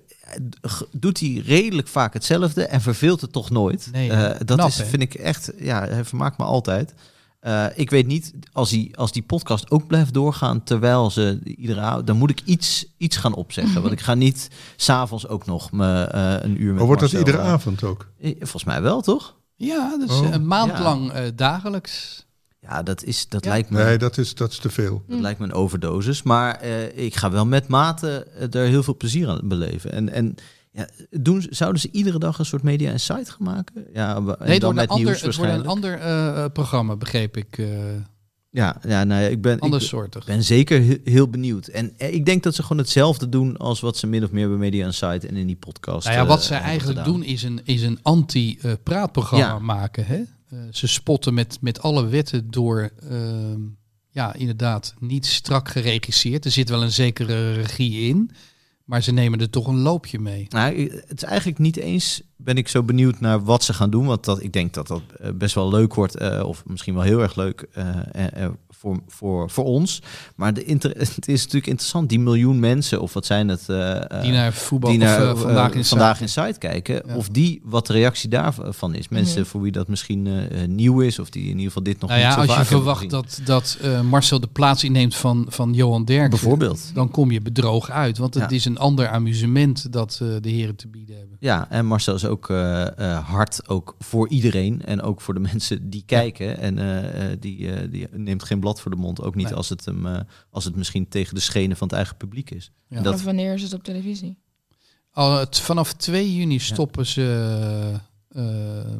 doet hij redelijk vaak hetzelfde en verveelt het toch nooit.
Nee,
Eh, dat
knap,
is, vind ik echt, ja, hij vermaakt me altijd. Eh, ik weet niet, als die, als die podcast ook blijft doorgaan terwijl ze iedere avond, dan moet ik iets, iets gaan opzeggen. Want ik ga niet s'avonds ook nog me, eh, een uur met
Maar wordt dat iedere avond ook?
eh, Volgens mij wel, toch?
Ja, dus
Oh.
een maand
Ja.
lang eh, dagelijks.
Ja, dat, is, dat,
Ja.
lijkt me,
Nee, dat is, dat is te veel.
dat lijkt me een overdosis. Maar eh, ik ga wel met mate eh, er heel veel plezier aan beleven. En, en ja, doen, zouden ze iedere dag een soort media en site gaan maken? Ja, en
Nee,
dan met
een ander,
nieuws
het wordt een ander eh, eh, programma, begreep ik. eh
Ja, ja nou ja, ik ben, ik ben zeker he- heel benieuwd. En eh, ik denk dat ze gewoon hetzelfde doen als wat ze min of meer bij Media Insight en in die podcast
Nou ja, wat
eh,
ze eigenlijk
gedaan.
doen is een, is een anti-praatprogramma
Ja.
maken. Hè? Eh, ze spotten met, met alle wetten door, ehm, ja, inderdaad, niet strak geregisseerd. Er zit wel een zekere regie in. Maar ze nemen er toch een loopje mee.
Nou, het is eigenlijk niet eens. Ben ik zo benieuwd naar wat ze gaan doen. Want dat, ik denk dat dat eh, best wel leuk wordt. eh, of misschien wel heel erg leuk eh, voor, voor, voor ons. Maar de inter, het is natuurlijk interessant. Die miljoen mensen, of wat zijn het? eh, eh,
Die naar voetbal
die naar,
eh, vandaag in
vandaag
Zuid.
in Site kijken.
Ja.
Of die wat de reactie daarvan is. Mensen
Mhm.
voor wie dat misschien nieuw is. Of die in ieder geval dit nog
Nou
niet
ja,
zo
als je
vaak hebben
verwacht
gezien.
dat, dat eh, Marcel de plaats inneemt van, van Johan Derksen,
Bijvoorbeeld.
dan kom je bedroog uit. Want het
Ja.
is een ander amusement dat eh, de heren te bieden hebben.
Ja, en Marcel is ook hard ook voor iedereen. En ook voor de mensen die kijken. En eh, eh, die, eh, die neemt geen blad voor de mond. Ook niet
Nee.
als, het hem, eh, als het misschien tegen de schenen van het eigen publiek is.
Ja.
En dat,
Of wanneer is het op televisie?
Al, het, vanaf 2 juni stoppen ze, eh, eh,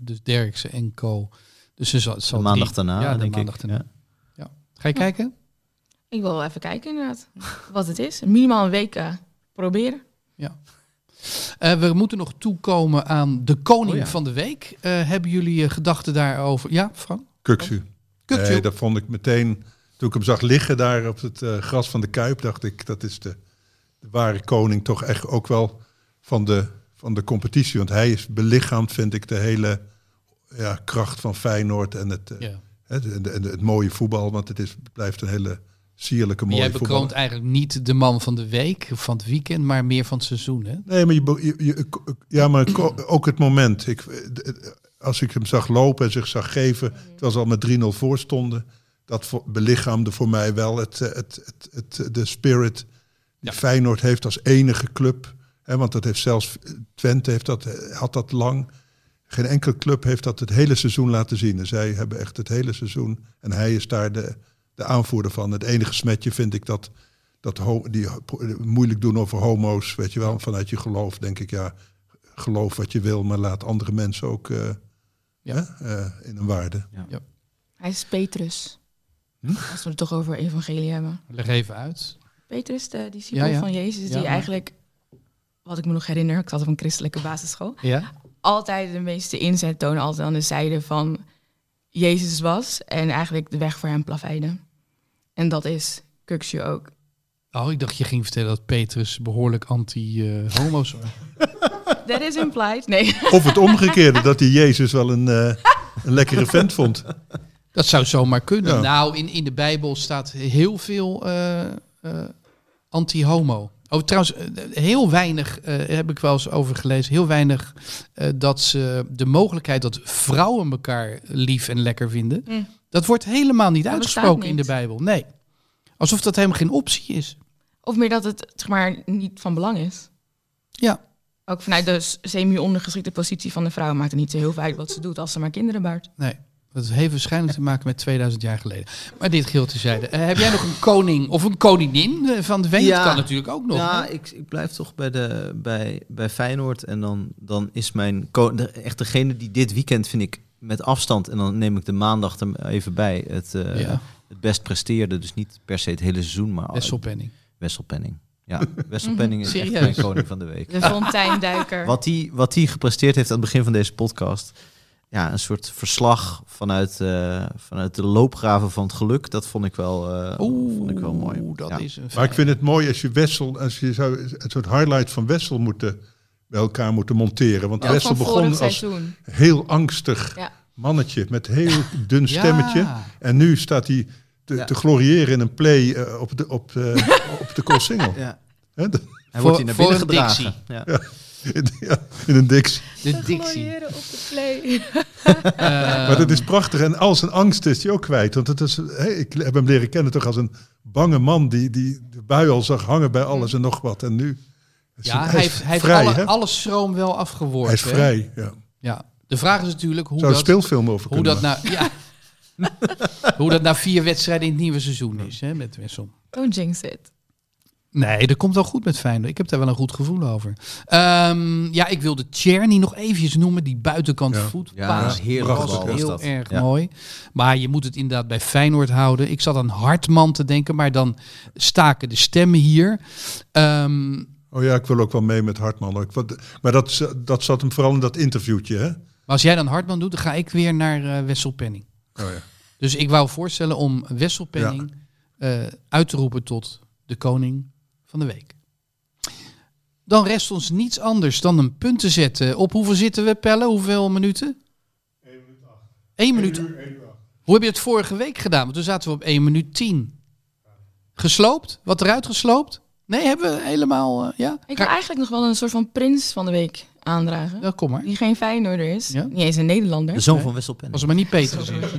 dus Derksen en Co. Dus ze zal,
de maandag
drie-
daarna,
ja, de
denk
maandag
ik.
daarna.
Ja.
Ga je kijken?
Ik wil wel even kijken inderdaad. Wat het is. Minimaal een week proberen.
Eh, we moeten nog toekomen aan de koning
Oh ja.
van de week. Eh, hebben jullie gedachten daarover? Ja, Frank?
Kuksu. Nee, dat vond ik meteen. Toen ik hem zag liggen daar op het eh, gras van de Kuip, dacht ik, dat is de, de ware koning toch echt ook wel van de, van de competitie. Want hij is belichaamd, vind ik, de hele ja, kracht van Feyenoord en het, eh,
Ja.
het, en het, het mooie voetbal. Want het, is, blijft een hele sierlijke,
Maar
mooie
jij
voetbal.
bekroont eigenlijk niet de man van de week, of van het weekend, maar meer van het seizoen. Hè?
Nee, maar je, be- je, je- ja, maar ook het moment. Ik, als ik hem zag lopen en zich zag geven, terwijl ze al met 3-0 voor stonden, dat belichaamde voor mij wel het, eh, het, het, het, de spirit die
Ja.
Feyenoord heeft als enige club. Hè, want dat heeft zelfs Twente heeft dat, eh, had dat lang. Geen enkele club heeft dat het hele seizoen laten zien. En zij hebben echt het hele seizoen. En hij is daar de, de aanvoerder van. Het enige smetje vind ik dat, dat die moeilijk doen over homo's. Weet je wel, vanuit je geloof denk ik, ja, geloof wat je wil, maar laat andere mensen ook eh,
Ja.
hè, eh, in een waarde.
Hij is Petrus.
Hm?
Als we het toch over evangelie hebben.
Leg even uit.
Petrus, de discipel
Ja, ja.
van Jezus,
Ja,
die
maar-
eigenlijk, wat ik me nog herinner, ik zat op een christelijke basisschool,
Ja?
altijd de meeste inzet tonen, altijd aan de zijde van Jezus was en eigenlijk de weg voor hem plaveide. En dat is Kuksju ook.
Oh, ik dacht je ging vertellen dat Petrus behoorlijk anti-homo's was.
That is implied. Nee.
Of het omgekeerde, dat hij Jezus wel een, eh, een lekkere vent vond.
Dat zou zomaar kunnen.
Ja.
Nou, in, in de Bijbel staat heel veel eh, eh, anti-homo. Oh, trouwens, heel weinig eh, heb ik wel eens over gelezen. Heel weinig eh, dat ze de mogelijkheid dat vrouwen elkaar lief en lekker vinden.
Mm.
Dat wordt helemaal niet
Dat
uitgesproken in de. Bijbel. Nee. Alsof dat helemaal geen optie is.
Of meer dat het zeg maar, niet van belang is.
Ja.
Ook vanuit de semi-ondergeschikte positie van de vrouw maakt het niet zo heel veel uit wat ze doet als ze maar kinderen baart.
Nee. Dat heeft waarschijnlijk te maken met 2000 jaar geleden. Maar dit geheel tezijde. Eh, heb jij nog een koning of een koningin eh, van de week?
Ja.
Kan natuurlijk ook nog.
Ja, ik, ik blijf toch bij, de, bij, bij Feyenoord. En dan, dan is mijn... ko- de, echt degene die dit weekend vind ik met afstand... en dan neem ik de maandag er even bij... het, eh,
Ja.
het best presteerde. Dus niet per se het hele seizoen, maar...
Wesselpenning.
Wesselpenning. Ja, Wesselpenning is echt mijn koning van de week.
De fonteinduiker.
Wat hij wat die gepresteerd heeft aan het begin van deze podcast. Ja, een soort verslag vanuit, eh, vanuit de loopgraven van het geluk. Dat vond ik wel, eh, vond ik wel mooi.
Dat
Ja.
is een
Maar ik vind het mooi als je Wessel, als je zou een soort highlight van Wessel moeten, bij elkaar moeten monteren. Want Wessel begon als
seizoen.
heel angstig
Ja.
mannetje met heel dun
Ja.
stemmetje. En nu staat hij te,
Ja.
te gloriëren in een play eh, op de, op op de Koolsingel.
Ja.
Hè, de-
Hij
Voor-
wordt
een
gedragen.
dictie.
Ja.
in, ja, in een dix.
De dictie.
Gloriëren op de play.
Eh,
Maar dat is prachtig. En al zijn angst is hij ook kwijt. Want het is, hé, ik heb hem leren kennen toch als een bange man die, die de bui al zag hangen bij alles en nog wat. En nu is
ja,
hij,
hij
is
heeft, hij
vrij.
alle,
hè?
alle schroom wel afgeworpen.
hij is vrij. Ja.
Ja. De vraag is natuurlijk hoe
Zou een
dat,
speelfilm over
hoe
kunnen
dat,
maken.
na, ja. hoe dat na vier wedstrijden in het nieuwe seizoen is hè, met Wessel.
Don't jinx it.
Nee, dat komt wel goed met Feyenoord. Ik heb daar wel een goed gevoel over. Ehm, ja, ik wilde Czerny nog eventjes noemen. Die buitenkant
Ja.
voet.
Ja,
paas.
heerlijk
was heel
dat.
erg
Ja.
mooi. Maar je moet het inderdaad bij Feyenoord houden. Ik zat aan Hartman te denken, maar dan staken de stemmen hier. Ehm,
Oh ja, ik wil ook wel mee met Hartman. maar dat, dat zat hem vooral in dat interviewtje. Hè?
maar als jij dan Hartman doet, dan ga ik weer naar eh Wessel Penning.
Oh ja.
Dus ik wou voorstellen om Wessel Penning eh, uit te roepen tot de koning van de week. dan rest ons niets anders dan een punt te zetten. Op hoeveel zitten we, Pelle? Hoeveel minuten? 1 minuut 8. 1 minuut. Hoe heb je het vorige week gedaan? Want toen zaten we op 1 minuut 10. Gesloopt? Wat eruit gesloopt? Nee, hebben we helemaal... eh, ja?
Ik wil eigenlijk nog wel een soort van prins van de week aandragen.
Ja, kom maar.
Die geen Feyenoorder is.
Ja?
Niet eens een Nederlander.
De zoon van Wessel Penning.
Was het maar niet Peters is.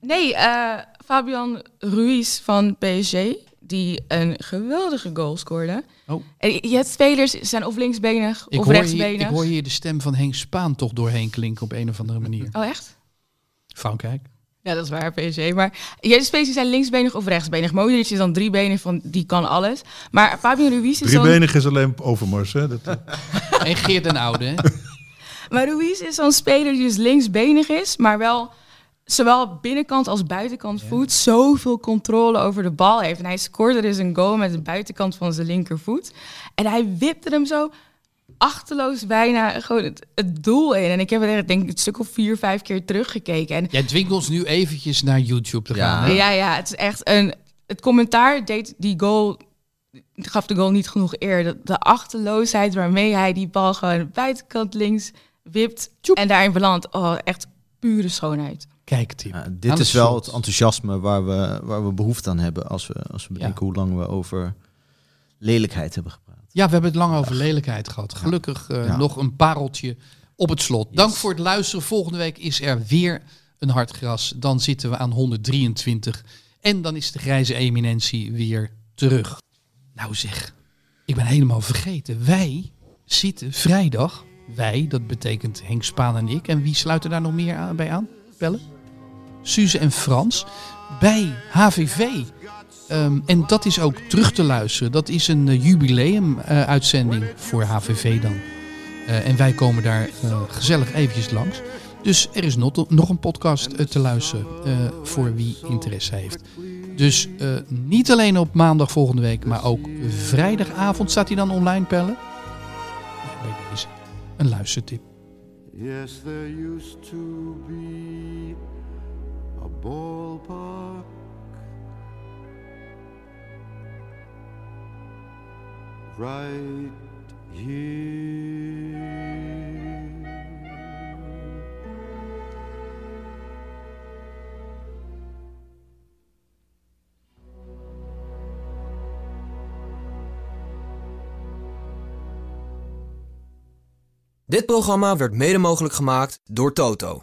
Nee, eh, Fabian Ruiz van PSG. Die een geweldige goal scoorde.
Oh.
En je hebt spelers, die zijn of linksbenig
Ik
of
hier,
rechtsbenig.
ik hoor hier de stem van Henk Spaan toch doorheen klinken op een of andere manier.
Oh, echt?
Frankrijk.
Ja, dat is waar, PSG. Maar je hebt spelers die zijn linksbenig of rechtsbenig. Modric is dan driebenig, van die kan alles. Maar Fabian Ruiz is.
Driebenig is alleen Overmars. Hè? Dat, eh,
En Geert den Oude, hè?
Maar Ruiz is zo'n speler die dus linksbenig is, maar wel zowel binnenkant als buitenkant voet zoveel controle over de bal heeft. En hij scoorde dus een goal met de buitenkant van zijn linkervoet. En hij wipte hem zo achterloos bijna gewoon het, het doel in. En ik heb echt, denk ik, een stuk of vier, vijf keer teruggekeken. En
Jij dwingt ons nu eventjes naar YouTube te
Ja.
gaan. hè?
ja, ja, het is echt een... Het commentaar deed die goal... gaf de goal niet genoeg eer. De, de achterloosheid waarmee hij die bal gewoon buitenkant links wipt... en daarin belandt. Oh, echt pure schoonheid.
Kijk, Tim.
Ja, dit is wel het enthousiasme waar we, waar we behoefte aan hebben als we, als we bedenken hoe lang we over lelijkheid hebben gepraat.
Ja, we hebben het lang over lelijkheid gehad. Gelukkig eh,
Ja.
nog een pareltje op het slot. Dank voor het luisteren. Volgende week is er weer een hard gras. Dan zitten we aan 123. En dan is de grijze eminentie weer terug. Nou zeg, ik ben helemaal vergeten. Wij zitten vrijdag. Wij, dat betekent Henk Spaan en ik. En wie sluit er daar nog meer aan, bij aan? Bellen? Suze en Frans. Bij HVV. Ehm, en dat is ook terug te luisteren. Dat is een uh, jubileum-uitzending voor HVV dan. Eh, en wij komen daar eh, gezellig eventjes langs. Dus er is nog, nog een podcast eh, te luisteren eh, voor wie interesse heeft. Dus eh, niet alleen op maandag volgende week, maar ook vrijdagavond staat hij dan online, Pellen. Bij deze. Een luistertip.
Ballpark right here.
Dit programma werd mede mogelijk gemaakt door Toto.